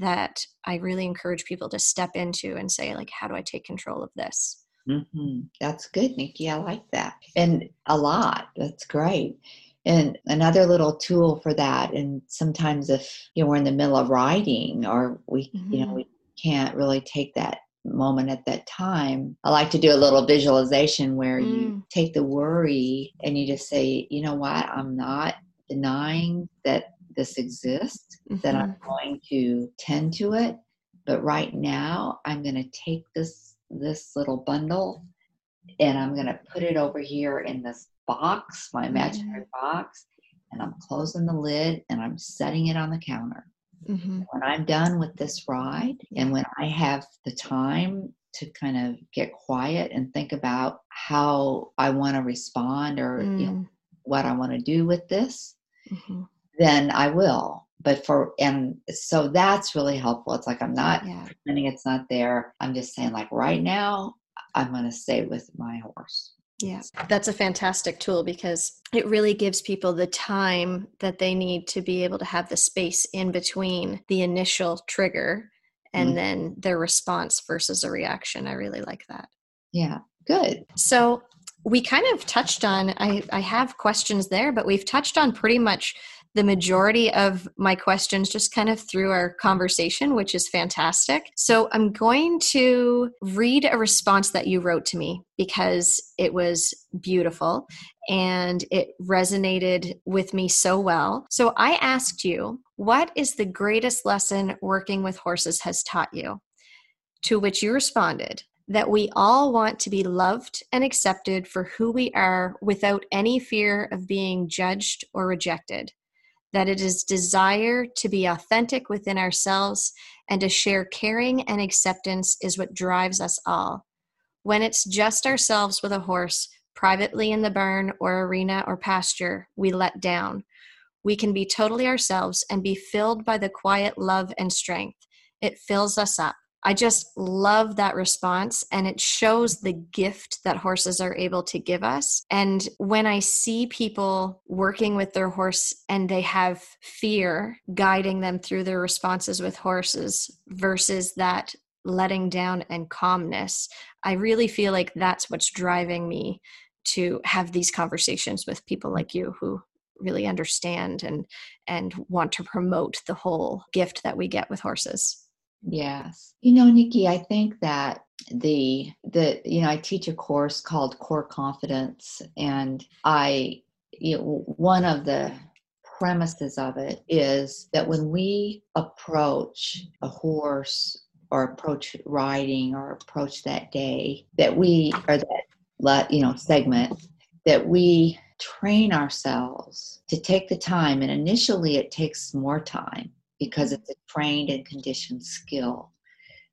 that I really encourage people to step into and say, like, how do I take control of this? Mm-hmm. That's good, Nikki. I like that. And a lot. That's great. And another little tool for that, and sometimes if you know we're in the middle of writing or we mm-hmm. you know mm-hmm. we can't really take that moment at that time. I like to do a little visualization where mm. you take the worry and you just say, you know what, I'm not denying that this exists, mm-hmm. that I'm mm-hmm. going to tend to it. But right now, I'm going to take this this little bundle and I'm going to put it over here in this box, my imaginary mm-hmm. box, and I'm closing the lid and I'm setting it on the counter. Mm-hmm. When I'm done with this ride and when I have the time to kind of get quiet and think about how I want to respond or mm. you know, mm. what I want to do with this, mm-hmm then I will. but for and so that's really helpful it's like i'm not Yeah. pretending it's not there i'm just saying like right now i'm going to stay with my horse Yeah, that's a fantastic tool because it really gives people the time that they need to be able to have the space in between the initial trigger and Mhm. then their response versus a reaction. I really like that. yeah good So we kind of touched on, I, I have questions there, but we've touched on pretty much the majority of my questions just kind of through our conversation, which is fantastic. So I'm going to read a response that you wrote to me because it was beautiful and it resonated with me so well. So I asked you, what is the greatest lesson working with horses has taught you? To which you responded, that we all want to be loved and accepted for who we are without any fear of being judged or rejected. That it is desire to be authentic within ourselves and to share caring and acceptance is what drives us all. When it's just ourselves with a horse, privately in the barn or arena or pasture, we let down. We can be totally ourselves and be filled by the quiet love and strength. It fills us up. I just love that response, and it shows the gift that horses are able to give us. And when I see people working with their horse and they have fear guiding them through their responses with horses versus that letting down and calmness, I really feel like that's what's driving me to have these conversations with people like you who really understand and and want to promote the whole gift that we get with horses. Yes. You know, Nikki, I think that the the you know, I teach a course called Core Confidence and I you know, one of the premises of it is that when we approach a horse or approach riding or approach that day that we or that let you know segment that we train ourselves to take the time and initially it takes more time because it's a trained and conditioned skill.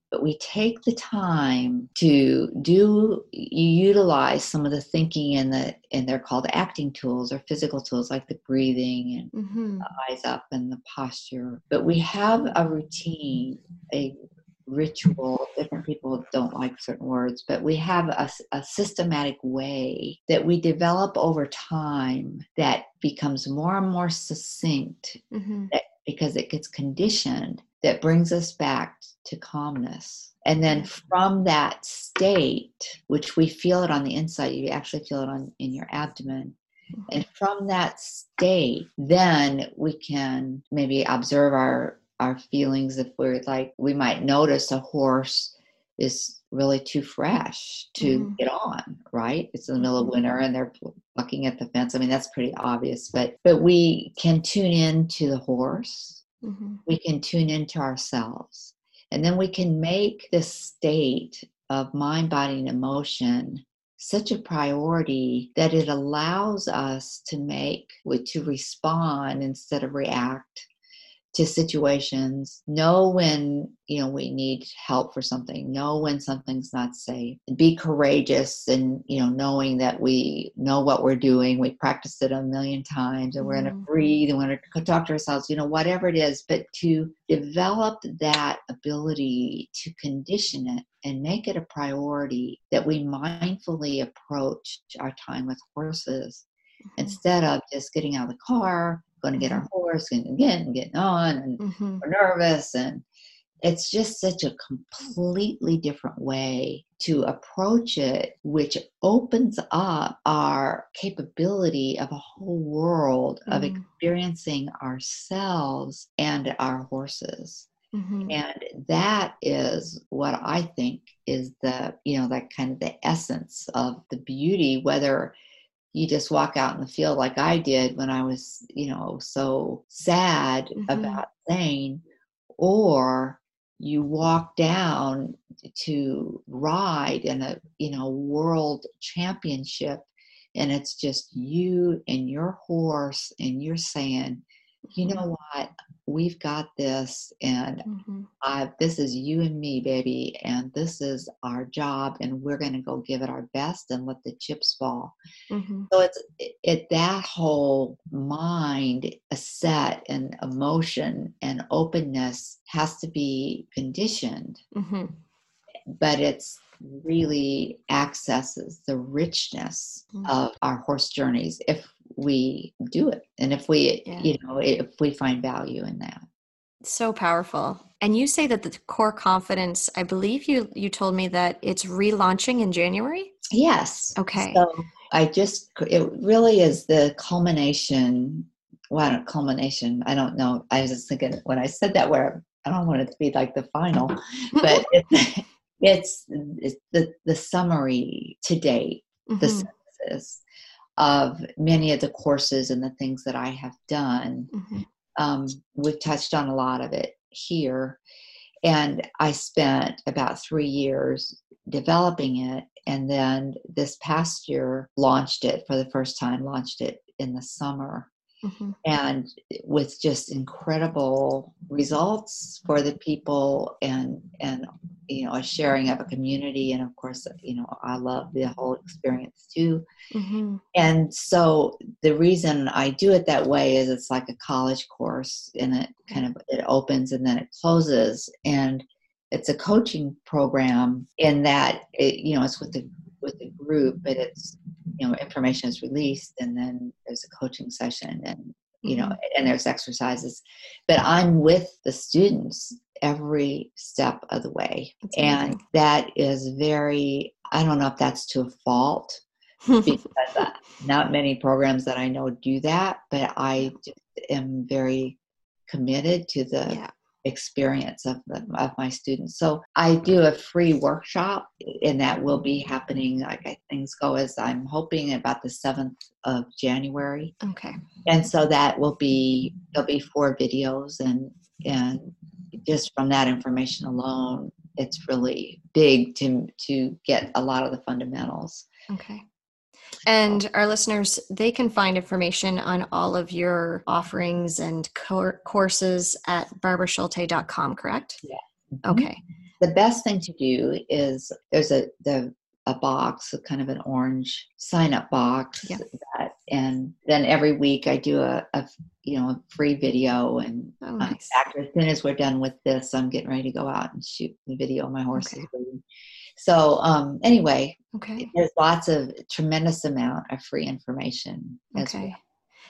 But we take the time to do you utilize some of the thinking and the and they're called acting tools or physical tools like the breathing and Mm-hmm. eyes up and the posture. But we have a routine, a ritual. Different people don't like certain words, but we have a, a systematic way that we develop over time that becomes more and more succinct Mm-hmm. Because it gets conditioned that brings us back to calmness. And then mm-hmm. from that state, which we feel it on the inside, you actually feel it on in your abdomen. Mm-hmm. And from that state, then we can maybe observe our our feelings if we're like we might notice a horse is really too fresh to Mhm. get on, right? It's in the middle of Mhm. winter and they're plucking at the fence. I mean, that's pretty obvious, but but we can tune in to the horse Mm-hmm. we can tune into ourselves. And then we can make this state of mind, body, and emotion such a priority that it allows us to make, to respond instead of react to situations, know when, you know, we need help for something, know when something's not safe, be courageous and, you know, knowing that we know what we're doing. We practiced it a million times and we're going Mhm. to breathe and we're going to talk to ourselves, you know, whatever it is, but to develop that ability to condition it and make it a priority that we mindfully approach our time with horses instead of just getting out of the car, going to get our horse and again and getting on and Mm-hmm. we're nervous and it's just such a completely different way to approach it which opens up our capability of a whole world of Mm. experiencing ourselves and our horses Mm-hmm. and that is what i think is the you know that kind of the essence of the beauty whether you just walk out in the field like i did when i was you know so sad Mhm. about Zane, or you walk down to ride in a you know world championship and it's just you and your horse and you're saying you know what we've got this and Mm-hmm. uh, this is you and me baby and this is our job and we're going to go give it our best and let the chips fall Mm-hmm. so it's it, it that whole mind a set and emotion and openness has to be conditioned Mm-hmm. but it's really accesses the richness Mm. of our horse journeys if we do it and if we Yeah. you know if we find value in that So powerful. And you say that the core confidence, I believe you you told me that it's relaunching in January. yes Okay. so i just it really is the culmination well not culmination i don't know i was just thinking when i said that where i don't want it to be like the final but [laughs] it's, it's it's the the summary to date the Mhm, synthesis of many of the courses and the things that I have done. mhm, Um, we've touched on a lot of it here. And I spent about three years developing it. And then this past year, launched it for the first time, launched it in the summer. Mhm. And with just incredible results for the people and, and, you know, a sharing of a community. And of course, you know, I love the whole experience too Mhm. and so the reason i do it that way is it's like a college course and it kind of it opens and then it closes and it's a coaching program in that it you know it's with the with the group but it's you know information is released and then there's a coaching session and you know Mhm. and there's exercises but i'm with the students every step of the way That's and amazing. that is very i don't know if that's to a fault [laughs] because uh, not many programs that I know do that, but I just am very committed to the yeah. Experience of the, of my students. So I do a free workshop, and that will be happening. Like I, things go as I'm hoping about the seventh of January, Okay. and so that will be there'll be four videos, and and just from that information alone, it's really big to to get a lot of the fundamentals. Okay. And our listeners, they can find information on all of your offerings and cour courses at barbaraschulte.com, correct? Mhm. Okay. the best thing to do is there's a the a box, a kind of an orange sign up box, Yeah. that, and then every week I do a, a you know a free video. And Oh, nice. after as soon as we're done with this, I'm getting ready to go out and shoot the video. My horse Okay. So um, anyway, Okay. there's lots of tremendous amount of free information. As Okay. well.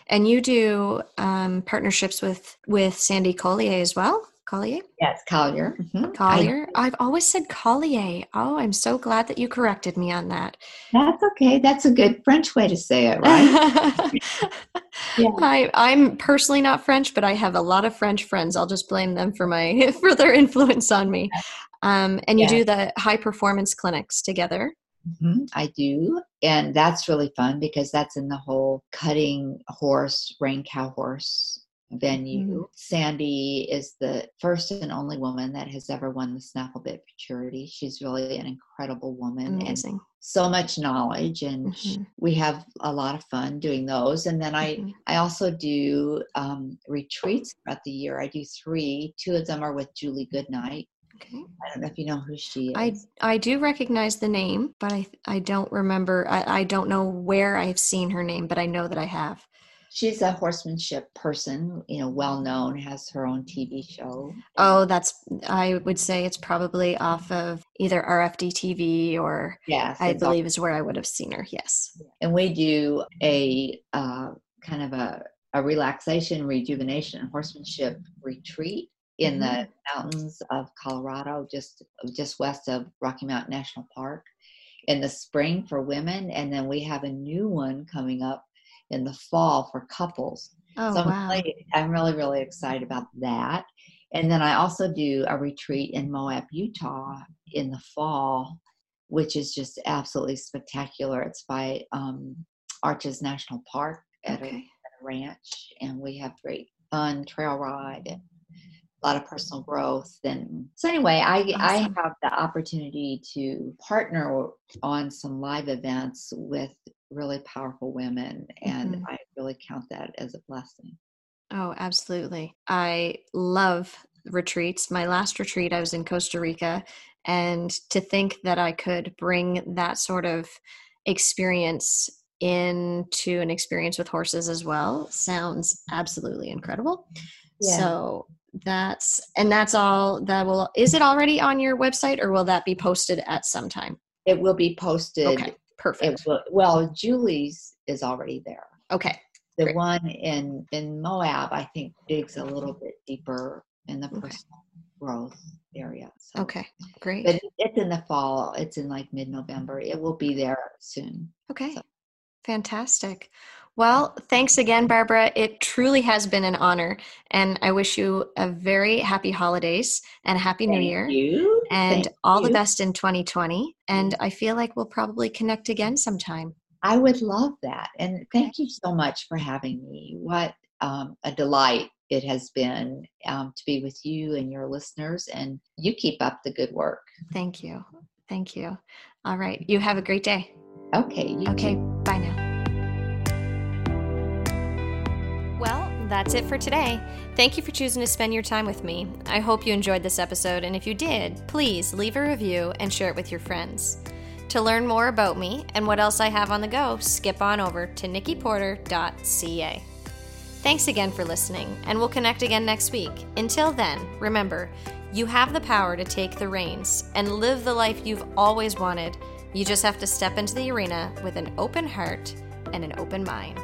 And you do um, partnerships with with Sandy Collier as well? Collier? Yes, Collier. Mhm. I- Collier? I've always said Collier. Oh, I'm so glad that you corrected me on that. that's okay. That's a good French way to say it, right? [laughs] Yeah. I, I'm personally not French, but I have a lot of French friends. I'll just blame them for my [laughs] for their influence on me. Um, and you Yeah. do the high performance clinics together. Mhm, I do. And that's really fun because that's in the whole cutting horse, rein cow horse venue. Mhm. Sandy is the first and only woman that has ever won the Snaffle Bit Futurity. She's really an incredible woman and so much knowledge and Mhm. we have a lot of fun doing those and then i Mhm. i also do um, retreats throughout the year i do three two of them are with julie goodnight Okay. i don't know if you know who she is I I do recognize the name, but I I don't remember. I, I don't know where I've seen her name, but I know that I have. she's a horsemanship person you know well known has her own tv show Oh, that's I would say it's probably off of either RFD TV or yes I believe is where I would have seen her. Yes. and we do a uh, kind of a, a relaxation rejuvenation horsemanship retreat in the mountains of colorado just just west of rocky mountain national park in the spring for women and then we have a new one coming up in the fall for couples. Oh so I'm, wow. really, I'm really really excited about that. And then i also do a retreat in moab utah in the fall which is just absolutely spectacular. It's by um, arches national park at, a, at a ranch and we have great fun trail ride and a lot of personal growth and so anyway i i have the opportunity to partner on some live events with really powerful women and Mhm. i really count that as a blessing Oh, absolutely. I love retreats. My last retreat, I was in Costa Rica, and to think that I could bring that sort of experience into an experience with horses as well sounds absolutely incredible. Yeah. So that's and that's all that will is it already on your website or will that be posted at some time? It will be posted. Okay, perfect. Will, well, Julie's is already there. Okay. The great. one in in Moab, I think, digs a little bit deeper in the personal okay. growth area. So. Okay, great. But it's in the fall. It's in like mid November. It will be there soon. Okay. So. Fantastic. Well, thanks again, Barbara. It truly has been an honor. And I wish you a very happy holidays and a happy Thank new year. You. And Thank all you. the best in 2020. And I feel like we'll probably connect again sometime. I would love that. And thank you so much for having me. What um, a delight it has been um, to be with you and your listeners. And you keep up the good work. Thank you. Thank you. All right. You have a great day. Okay. okay. Too. Bye now. That's it for today. Thank you for choosing to spend your time with me. I hope you enjoyed this episode, and if you did, please leave a review and share it with your friends. To learn more about me and what else I have on the go, skip on over to nikkiporter.ca. Thanks again for listening, and we'll connect again next week. Until then, remember, you have the power to take the reins and live the life you've always wanted. You just have to step into the arena with an open heart and an open mind.